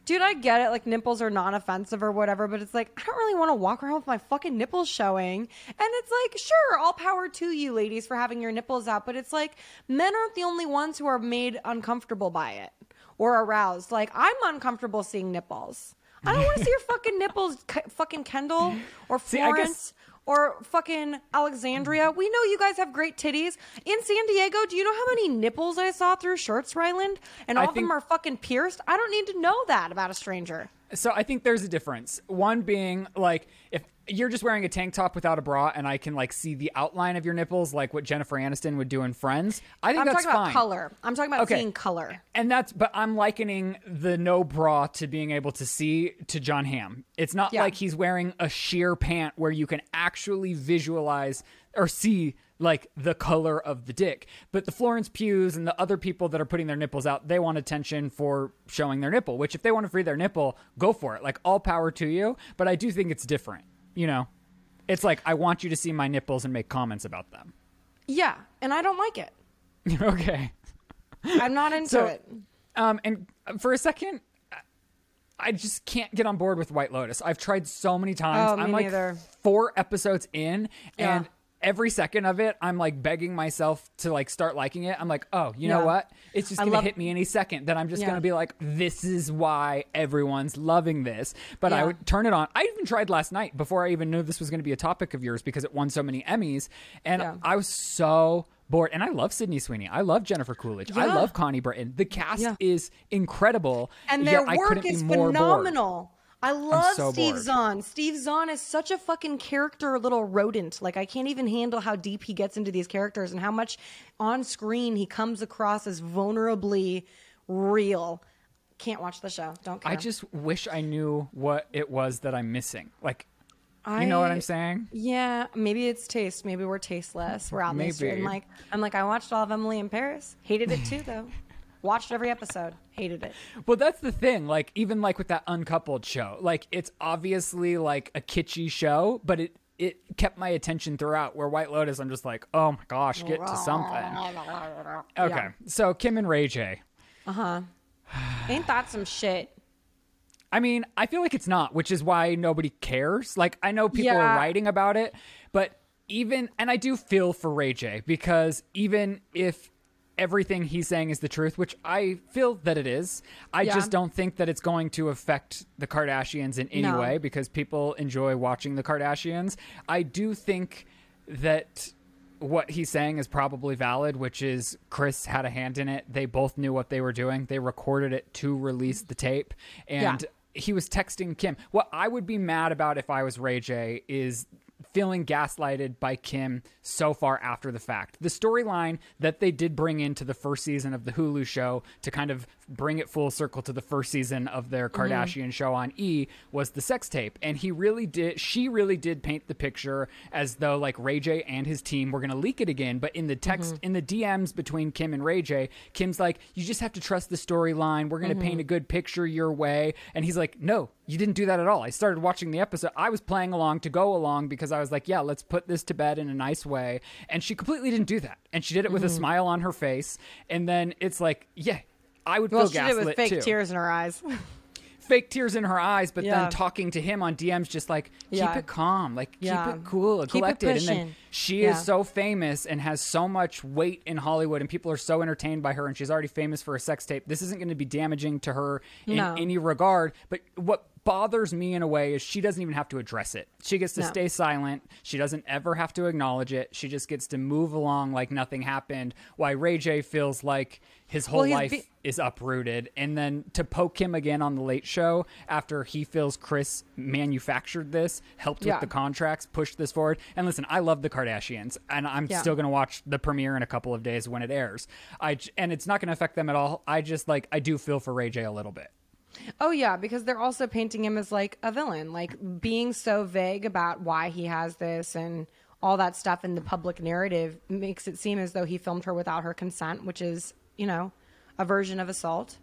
dude, I get it. Like nipples are non-offensive or whatever, but it's like I don't really want to walk around with my fucking nipples showing. And it's like, sure, all power to you, ladies, for having your nipples out. But it's like men aren't the only ones who are made uncomfortable by it or aroused. Like I'm uncomfortable seeing nipples. I don't want to see your fucking nipples, fucking Kendall or See, I guess- Florence or fucking Alexandria. We know you guys have great titties. In San Diego, do you know how many nipples I saw through shirts, Ryland? And I all of them are fucking pierced? I don't need to know that about a stranger. So I think there's a difference. One being like if you're just wearing a tank top without a bra, and I can like see the outline of your nipples, like what Jennifer Aniston would do in Friends. I think I'm that's talking about color. I'm talking about Okay. seeing color. And that's, but I'm likening the no bra to being able to see to Jon Hamm. It's not Yeah. like he's wearing a sheer pant where you can actually visualize or see like the color of the dick. But the Florence Pughs and the other people that are putting their nipples out, they want attention for showing their nipple, which if they want to free their nipple, go for it. Like all power to you. But I do think it's different, you know? It's like, I want you to see my nipples and make comments about them. Yeah, and I don't like it. [LAUGHS] okay. I'm not into So- it. Um, and for a second, I just can't get on board with White Lotus. I've tried so many times. Oh, I'm like neither. four episodes in, Yeah. and every second of it, I'm like begging myself to like start liking it. I'm like, oh, you know what? It's just I gonna love- hit me any second. Then I'm just Yeah. gonna be like, this is why everyone's loving this. But I would turn it on. I even tried last night before I even knew this was gonna be a topic of yours because it won so many Emmys, and Yeah. I was so bored. And I love Sydney Sweeney. I love Jennifer Coolidge. I love Connie Britton. The cast Yeah. is incredible, and their work is phenomenal. bored. I love so Steve bored. Zahn. Steve Zahn is such a fucking character little rodent. Like I can't even handle how deep he gets into these characters and how much on screen he comes across as vulnerably real. Can't watch the show. Don't care. I just wish I knew what it was that I'm missing. Like, you know what I- I'm saying? Yeah, maybe it's taste. Maybe we're tasteless. We're out in the street. Maybe. And like, I'm like, I watched all of Emily in Paris. Hated it too, though. Watched every episode. Hated it. Well, that's the thing. Like, even like with that uncoupled show, like it's obviously like a kitschy show, but it it kept my attention throughout. Where White Lotus, I'm just like, oh my gosh, get to something. [LAUGHS] Okay, Yeah. so Kim and Ray J. Uh huh. Ain't that some shit? I mean, I feel like it's not, which is why nobody cares. Like, I know people are writing about it, but even, and I do feel for Ray J because even if everything he's saying is the truth, which I feel that it is, I Yeah. just don't think that it's going to affect the Kardashians in any No. way because people enjoy watching the Kardashians. I do think that what he's saying is probably valid, which is Kris had a hand in it. They both knew what they were doing. They recorded it to release the tape. And Yeah. he was texting Kim. What I would be mad about if I was Ray J is feeling gaslighted by Kim so far after the fact. The storyline that they did bring into the first season of the Hulu show to kind of bring it full circle to the first season of their mm-hmm. Kardashian show on E was the sex tape. And he really did she really did paint the picture as though like Ray J and his team were going to leak it again, but in the text mm-hmm. in the DMs between Kim and Ray J, Kim's like, "You just have to trust the storyline. We're going to mm-hmm. paint a good picture your way." And he's like, "No, you didn't do that at all. I started watching the episode. I was playing along to go along because I was like, yeah, let's put this to bed in a nice way. And she completely didn't do that. And she did it with a smile on her face. And then it's like, yeah, I would Well, feel she did gaslit with fake too. tears in her eyes. [LAUGHS] Fake tears in her eyes, but Yeah. then talking to him on DMs, just like keep Yeah. it calm, like keep Yeah. it cool, Keep it collected. and then she is so famous and has so much weight in Hollywood, and people are so entertained by her, and she's already famous for a sex tape. This isn't going to be damaging to her in No. any regard. But what bothers me in a way is she doesn't even have to address it. She gets to No. stay silent. She doesn't ever have to acknowledge it. She just gets to move along like nothing happened. Why Ray J feels like his whole Well, life be- is uprooted. And then to poke him again on the late show after he feels Kris manufactured this, helped Yeah. with the contracts, pushed this forward. And listen, I love the Kardashians, and I'm Yeah. still going to watch the premiere in a couple of days when it airs. I and it's not going to affect them at all. I just like I do feel for Ray J a little bit. Oh yeah, because they're also painting him as like a villain, like being so vague about why he has this and all that stuff in the public narrative makes it seem as though he filmed her without her consent, which is, you know, a version of assault.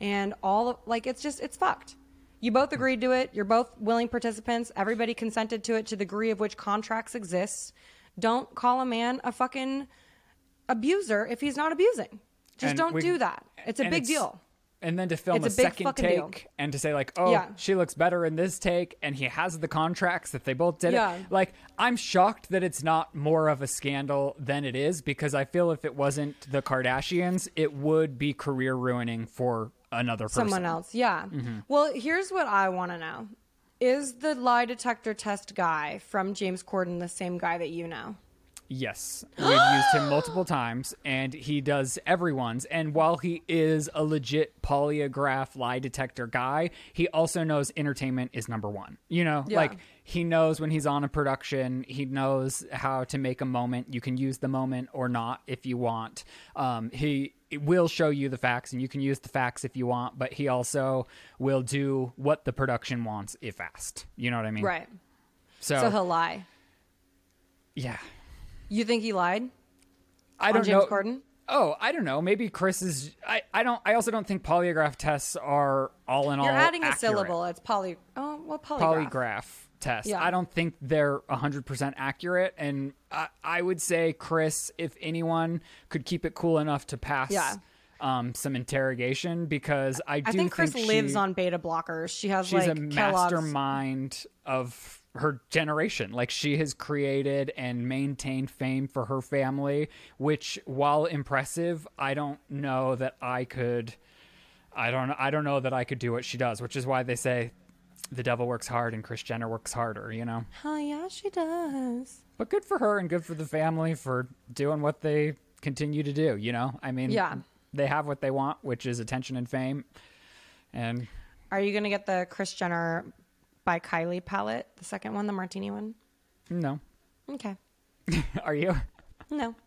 And all of, like it's just it's fucked. You both agreed to it. You're both willing participants. Everybody consented to it to the degree of which contracts exist. Don't call a man a fucking abuser if he's not abusing. Just And don't we- do that. It's a big it's- deal. And then to film It's a, a second take deal. and to say like, oh, Yeah. she looks better in this take, and he has the contracts that they both did Yeah. it. Like, I'm shocked that it's not more of a scandal than it is because I feel if it wasn't the Kardashians, it would be career ruining for another person. someone else. Yeah. Mm-hmm. Well, here's what I want to know: Is the lie detector test guy from James Corden the same guy that you know? Yes, we've used him multiple [GASPS] times, and he does everyone's. And while he is a legit polygraph lie detector guy, he also knows entertainment is number one. You know, Yeah. like he knows when he's on a production, he knows how to make a moment. You can use the moment or not if you want. Um, he will show you the facts, and you can use the facts if you want. But he also will do what the production wants if asked. You know what I mean? Right. So, So he'll lie. yeah. You think he lied I don't James know. Corden? Oh, I don't know. Maybe Kris is. I, I don't. I also don't think polygraph tests are all in all. You're all. adding a syllable. It's poly. Oh, well, polygraph. Polygraph tests. Yeah. I don't think they're hundred percent accurate, and I, I would say Kris, if anyone could keep it cool enough to pass. Yeah. Um, some interrogation because I do I think Kris lives she- on beta blockers. She has she's like a Kellogg's. mastermind of her generation. Like she has created and maintained fame for her family, which while impressive, I don't know that I could I don't I don't know that I could do what she does, which is why they say the devil works hard and Kris Jenner works harder, you know. Oh yeah, she does. But good for her and good for the family for doing what they continue to do, you know? I mean, Yeah. they have what they want, which is attention and fame. And Are you gonna get the Kris Jenner by Kylie palette, the second one, the martini one? no. Okay. [LAUGHS] Are you? No. [LAUGHS]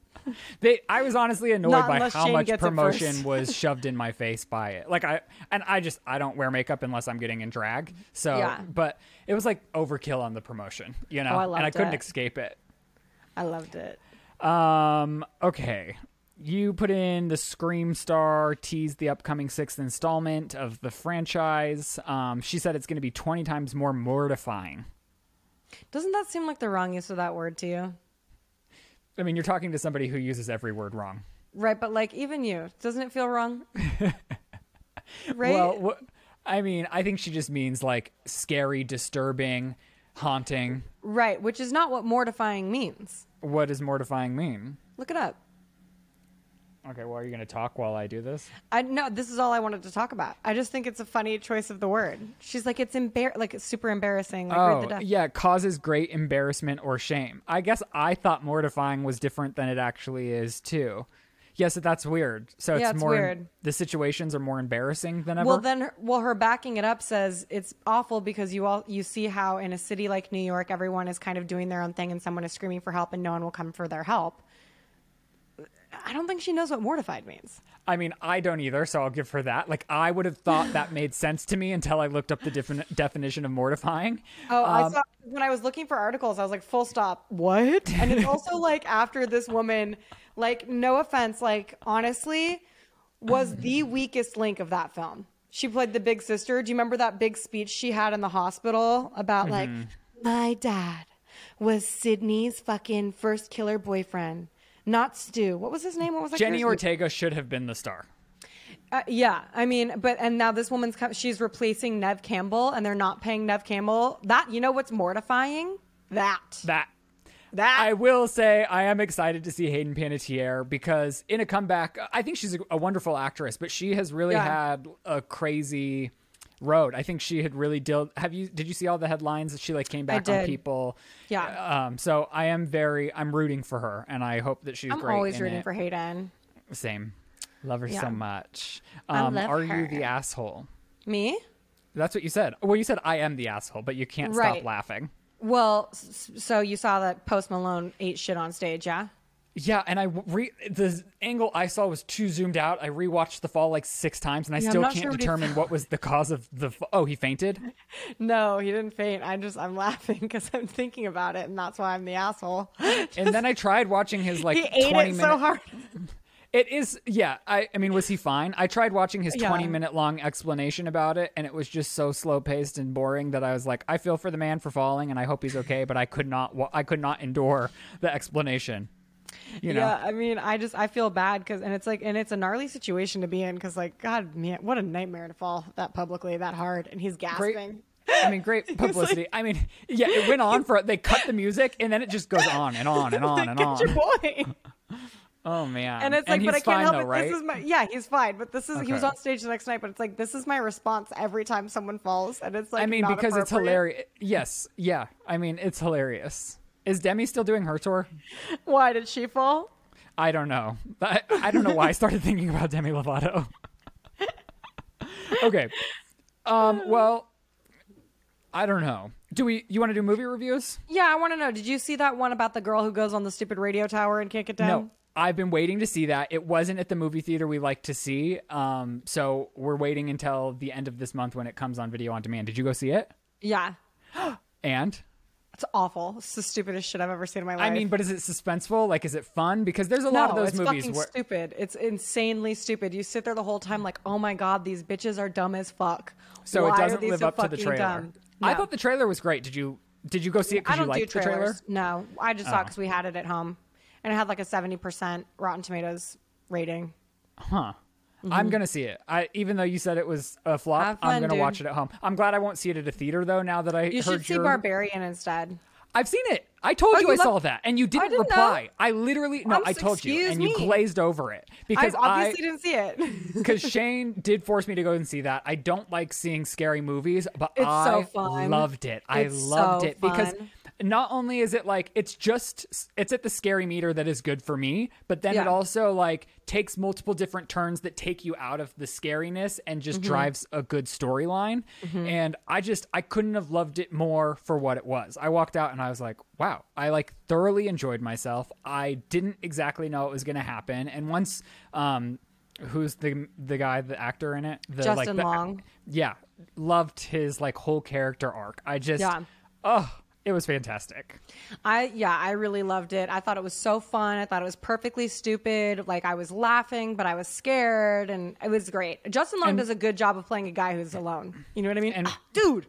They, I was honestly annoyed Not by how Shane much promotion was [LAUGHS] shoved in my face by it. Like I, and I just I don't wear makeup unless I'm getting in drag. So, Yeah. but it was like overkill on the promotion, you know, Oh, I and I couldn't it. escape it. I loved it. Um, okay. You put in the Scream star teased the upcoming sixth installment of the franchise. Um, she said it's going to be 20 times more mortifying. Doesn't that seem like the wrong use of that word to you? I mean, you're talking to somebody who uses every word wrong. Right, but like even you, doesn't it feel wrong? [LAUGHS] right? Well, wh- I mean, I think she just means like scary, disturbing, haunting. right, which is not what mortifying means. What does mortifying mean? Look it up. Okay, well, are you going to talk while I do this? I no, this is all I wanted to talk about. I just think it's a funny choice of the word. She's like it's embar- like it's super embarrassing. Like Oh, yeah, causes great embarrassment or shame. I guess I thought mortifying was different than it actually is too. Yes, that's weird. So it's, Yeah, it's more weird. the situations are more embarrassing than ever. Well, then, her, well, her backing it up says it's awful because you all you see how in a city like New York, everyone is kind of doing their own thing, and someone is screaming for help, and no one will come for their help. I don't think she knows what mortified means. I mean, I don't either, so I'll give her that. Like, I would have thought that [LAUGHS] made sense to me until I looked up the defin- definition of mortifying. Oh, I Um, saw when I was looking for articles, I was like, full stop. What? And it's also [LAUGHS] like after this woman, like, no offense, like, honestly, was the [LAUGHS] weakest link of that film. She played the big sister. Do you remember that big speech she had in the hospital about, like, my dad was Sydney's fucking first killer boyfriend, not Stu. What was his name? What was that? Jenna? Ortega should have been the star. Uh, yeah, I mean, but and now this woman's she's replacing Neve Campbell, and they're not paying Neve Campbell. That you know what's mortifying? That That that I will say I am excited to see Hayden Panettiere because in a comeback, I think she's a, a wonderful actress, but she has really Yeah. had a crazy road. I think she had really dealt. Have you? Did you see all the headlines that she like came back on people? Yeah. Um. So I am very. I'm rooting for her, and I hope that she's great. I'm great. always in rooting it. for Hayden. Same. Love her Yeah. so much. I Um, love are her. you the asshole? Me? That's what you said. Well, you said I am the asshole, but you can't Right. stop laughing. Well, so you saw that Post Malone ate shit on stage, yeah? Yeah, and I re the angle I saw was too zoomed out. I rewatched the fall like six times, and I Yeah, still can't sure determine what was the cause of the. F- oh, he fainted. [LAUGHS] No, he didn't faint. I just I'm [LAUGHS] laughing because I'm thinking about it, and that's why I'm the asshole. [LAUGHS] and then I tried watching his like he ate twenty it minute. so hard. It is yeah. I I mean, was he fine? I tried watching his Yeah. twenty minute long explanation about it, and it was just so slow paced and boring that I was like, I feel for the man for falling, and I hope he's okay, but I could not. I could not endure the explanation. You know. Yeah, I mean, I just I feel bad because, and it's like, and it's a gnarly situation to be in because, like, God, man, what a nightmare to fall that publicly that hard, and he's Great. gasping. I mean, great [LAUGHS] publicity. I mean, yeah, it went on for. They cut the music, and then it just goes on and on and [LAUGHS] on and your on. [LAUGHS] Oh man! And it's like, but I can't fine, help though, it. right? This is my yeah, he's fine. But this is he was on stage the next night. But it's like this is my response every time someone falls, and it's like I mean, because it's hilarious. Yes, yeah. I mean, it's hilarious. Is Demi still doing her tour? Why did she fall? I don't know. I, I don't know why I started thinking about Demi Lovato. [LAUGHS] okay. Um. Well, I don't know. Do we? You want to do movie reviews? Yeah, I want to know. Did you see that one about the girl who goes on the stupid radio tower and can't get down? No. I've been waiting to see that. It wasn't at the movie theater we like to see. Um. So we're waiting until the end of this month when it comes on video on demand. Did you go see it? Yeah, [GASPS] And it's awful. It's the stupidest shit I've ever seen in my life. I mean, but is it suspenseful? Like, is it fun? Because there's a lot no, of those it's movies fucking where stupid. It's insanely stupid. You sit there the whole time like, oh my god, these bitches are dumb as fuck. so Why it doesn't live so up to the trailer. dumb? I thought the trailer was great. Did you did you go see it because you don't do liked the trailer? trailers. No, I just saw Oh. it because we had it at home, and it had like a seventy percent Rotten Tomatoes rating. Huh. I'm gonna see it. I even though you said it was a flop, Mm-hmm. I'm gonna dude. watch it at home. I'm glad I won't see it at a theater though. Now that I You heard should see your, Barbarian instead. I've seen it. I told Oh, you you I saw that, and you didn't, didn't know. reply. I literally no, I'm I told you, and you glazed over it I because obviously I didn't see it. [LAUGHS] because Shane did force me to go and see that. I don't like seeing scary movies, but It's I so fun. loved it. I loved so it because fun. Not only is it like it's just it's at the scary meter that is good for me, but then it also like takes multiple different turns that take you out of the scariness and just Mm-hmm. drives a good storyline. And I just I couldn't have loved it more for what it was. I walked out and I was like, wow, I like thoroughly enjoyed myself. I didn't exactly know it was going to happen, and once um who's the the guy the actor in it the like Justin the, Long. yeah loved his like whole character arc i just Yeah. oh it was fantastic I yeah, I really loved it. I thought it was so fun. I thought it was perfectly stupid. Like I was laughing, but I was scared, and it was great. Justin Long And- does a good job of playing a guy who's alone. You know what I mean? and- Ah, dude.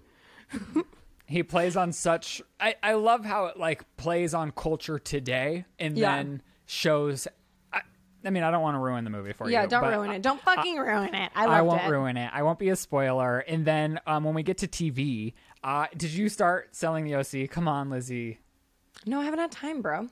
[LAUGHS] He plays on such. I, I love how it like plays on culture today and Yeah. then shows. I, I mean, I don't want to ruin the movie for you. Yeah, don't ruin it. Don't fucking ruin it. I I won't it. ruin it. I won't be a spoiler. And then um, when we get to TV, uh, did you start selling the OC? Come on, Lizze. No, I haven't had time, bro.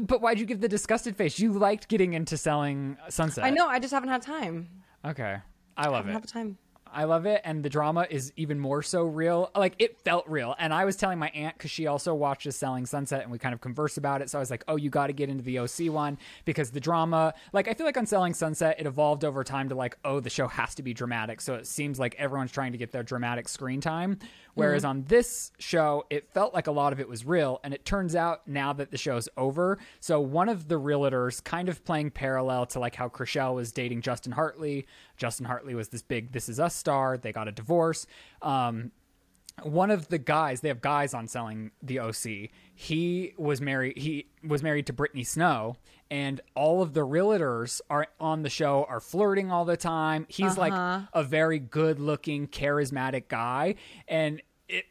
But why'd you give the disgusted face? You liked getting into selling Sunset. I know. I just haven't had time. Okay. I love I haven't it. had time. I love it, and the drama is even more so real. Like it felt real, and I was telling my aunt because she also watches Selling Sunset, and we kind of conversed about it. So I was like, "Oh, you got to get into the OC one because the drama." Like I feel like on Selling Sunset, it evolved over time to like, "Oh, the show has to be dramatic," so it seems like everyone's trying to get their dramatic screen time. Whereas mm-hmm. on this show, it felt like a lot of it was real, and it turns out now that the show's over, so one of the realtors kind of playing parallel to like how Chrishell was dating Justin Hartley. Justin Hartley was this big This Is Us star. They got a divorce. Um, one of the guys, they have guys on selling the OC. He was married. He was married to Brittany Snow, and all of the realtors are on the show are flirting all the time. He's like a very good-looking, charismatic guy, and it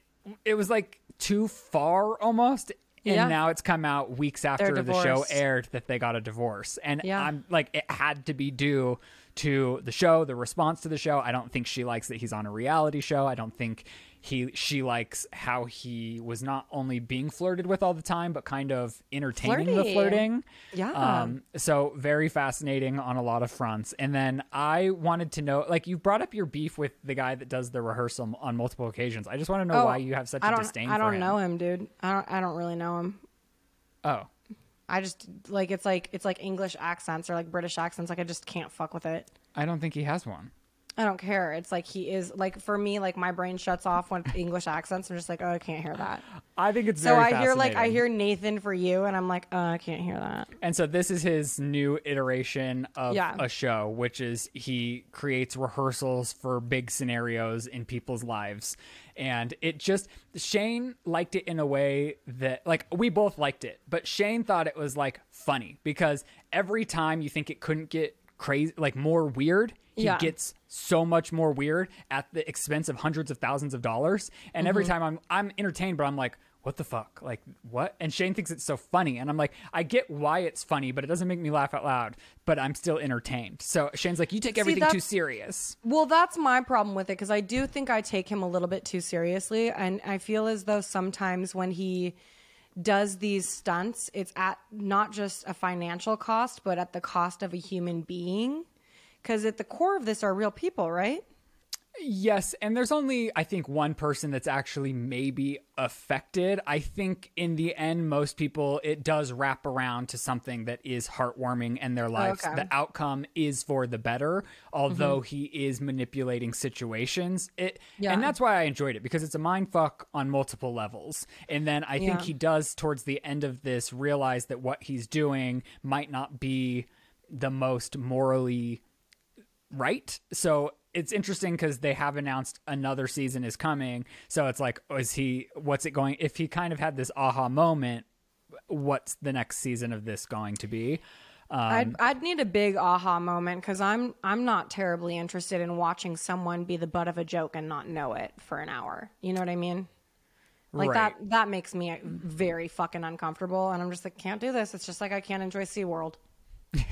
it was like too far almost. And Yeah. now it's come out weeks after the show aired that they got a divorce, and Yeah. I'm like, it had to be due to the show, the response to the show. I don't think she likes that he's on a reality show. I don't think he she likes how he was not only being flirted with all the time, but kind of entertaining the flirting. Yeah. Um, so very fascinating on a lot of fronts. And then I wanted to know, like, you brought up your beef with the guy that does the rehearsal on multiple occasions. I just want to know why you have such Oh, I a disdain. I don't him. know him, dude. I don't. I don't really know him. Oh, I just like it's like it's like English accents or like British accents. Like I just can't fuck with it. I don't think he has one. I don't care. It's like he is like for me, like my brain shuts off when [LAUGHS] English accents. I'm just like, oh, I can't hear that. I think it's So I hear like I hear Nathan for you, and I'm like, oh, I can't hear that. And so this is his new iteration of Yeah. a show, which is he creates rehearsals for big scenarios in people's lives. And it just Shane liked it in a way that like we both liked it, but Shane thought it was like funny because every time you think it couldn't get crazy like more weird, he Yeah. gets so much more weird at the expense of hundreds of thousands of dollars. And every Mm-hmm. time I'm I'm entertained, but I'm like, what the fuck? Like what? And Shane thinks it's so funny, and I'm like, I get why it's funny, but it doesn't make me laugh out loud. But I'm still entertained. So Shane's like, you take everything too that's- serious. Well, that's my problem with it because I do think I take him a little bit too seriously, and I feel as though sometimes when he does these stunts, it's at not just a financial cost, but at the cost of a human being. Because at the core of this are real people, right? Yes, and there's only I think one person that's actually maybe affected. I think in the end most people it does wrap around to something that is heartwarming in their oh, lives. Okay. The outcome is for the better, although mm-hmm. he is manipulating situations. It Yeah. and that's why I enjoyed it because it's a mind fuck on multiple levels. And then I think Yeah. he does towards the end of this realize that what he's doing might not be the most morally right? So it's interesting because they have announced another season is coming. So it's like, is he? What's it going? If he kind of had this aha moment, what's the next season of this going to be? Um, I'd, I'd need a big aha moment because I'm I'm not terribly interested in watching someone be the butt of a joke and not know it for an hour. You know what I mean? Like Right. that that makes me very fucking uncomfortable, and I'm just like, can't do this. It's just like I can't enjoy SeaWorld. [LAUGHS]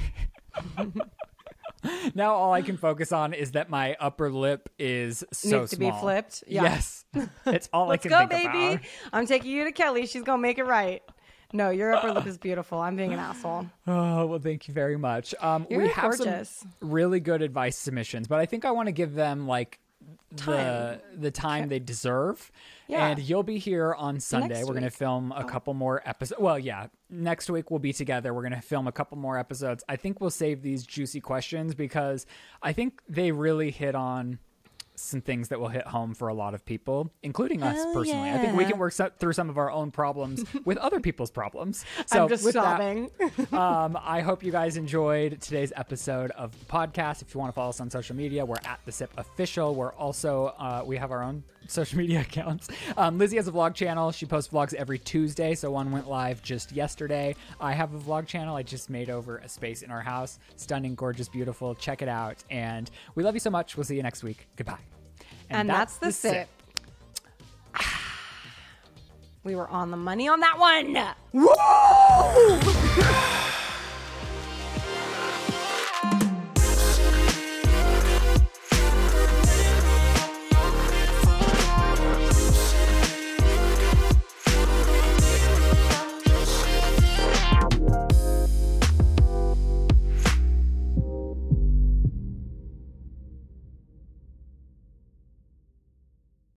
now all I can focus on is that my upper lip is so Needs to be flipped. Yeah. Yes, [LAUGHS] it's all Let's go, think baby. about. I'm taking you to Kelly. She's gonna make it right. No, your upper lip is beautiful. I'm being an asshole. [SIGHS] Oh well, thank you very much. Um, we You're have gorgeous. some really good advice submissions, but I think I want to give them like Time. the time they deserve. Yeah. And you'll be here on Sunday. Next We're gonna. Oh. film a couple more episodes. Well, yeah, next week we'll be together. We're gonna film a couple more episodes. I think we'll save these juicy questions because I think they really hit on some things that will hit home for a lot of people, including us Hell personally. I think we can work so- through some of our own problems [LAUGHS] with other people's problems. So I'm just with that, [LAUGHS] um, I hope you guys enjoyed today's episode of the podcast. If you want to follow us on social media, we're at the Sip Official. We're also uh, we have our own social media [LAUGHS] accounts. Um, Lizze has a vlog channel. She posts vlogs every Tuesday. So one went live just yesterday. I have a vlog channel. I just made over a space in our house. Stunning, gorgeous, beautiful. Check it out. And we love you so much. We'll see you next week. Goodbye. And, and that's, that's, the, the sip. sip. [SIGHS] we were on the money on that one. [LAUGHS]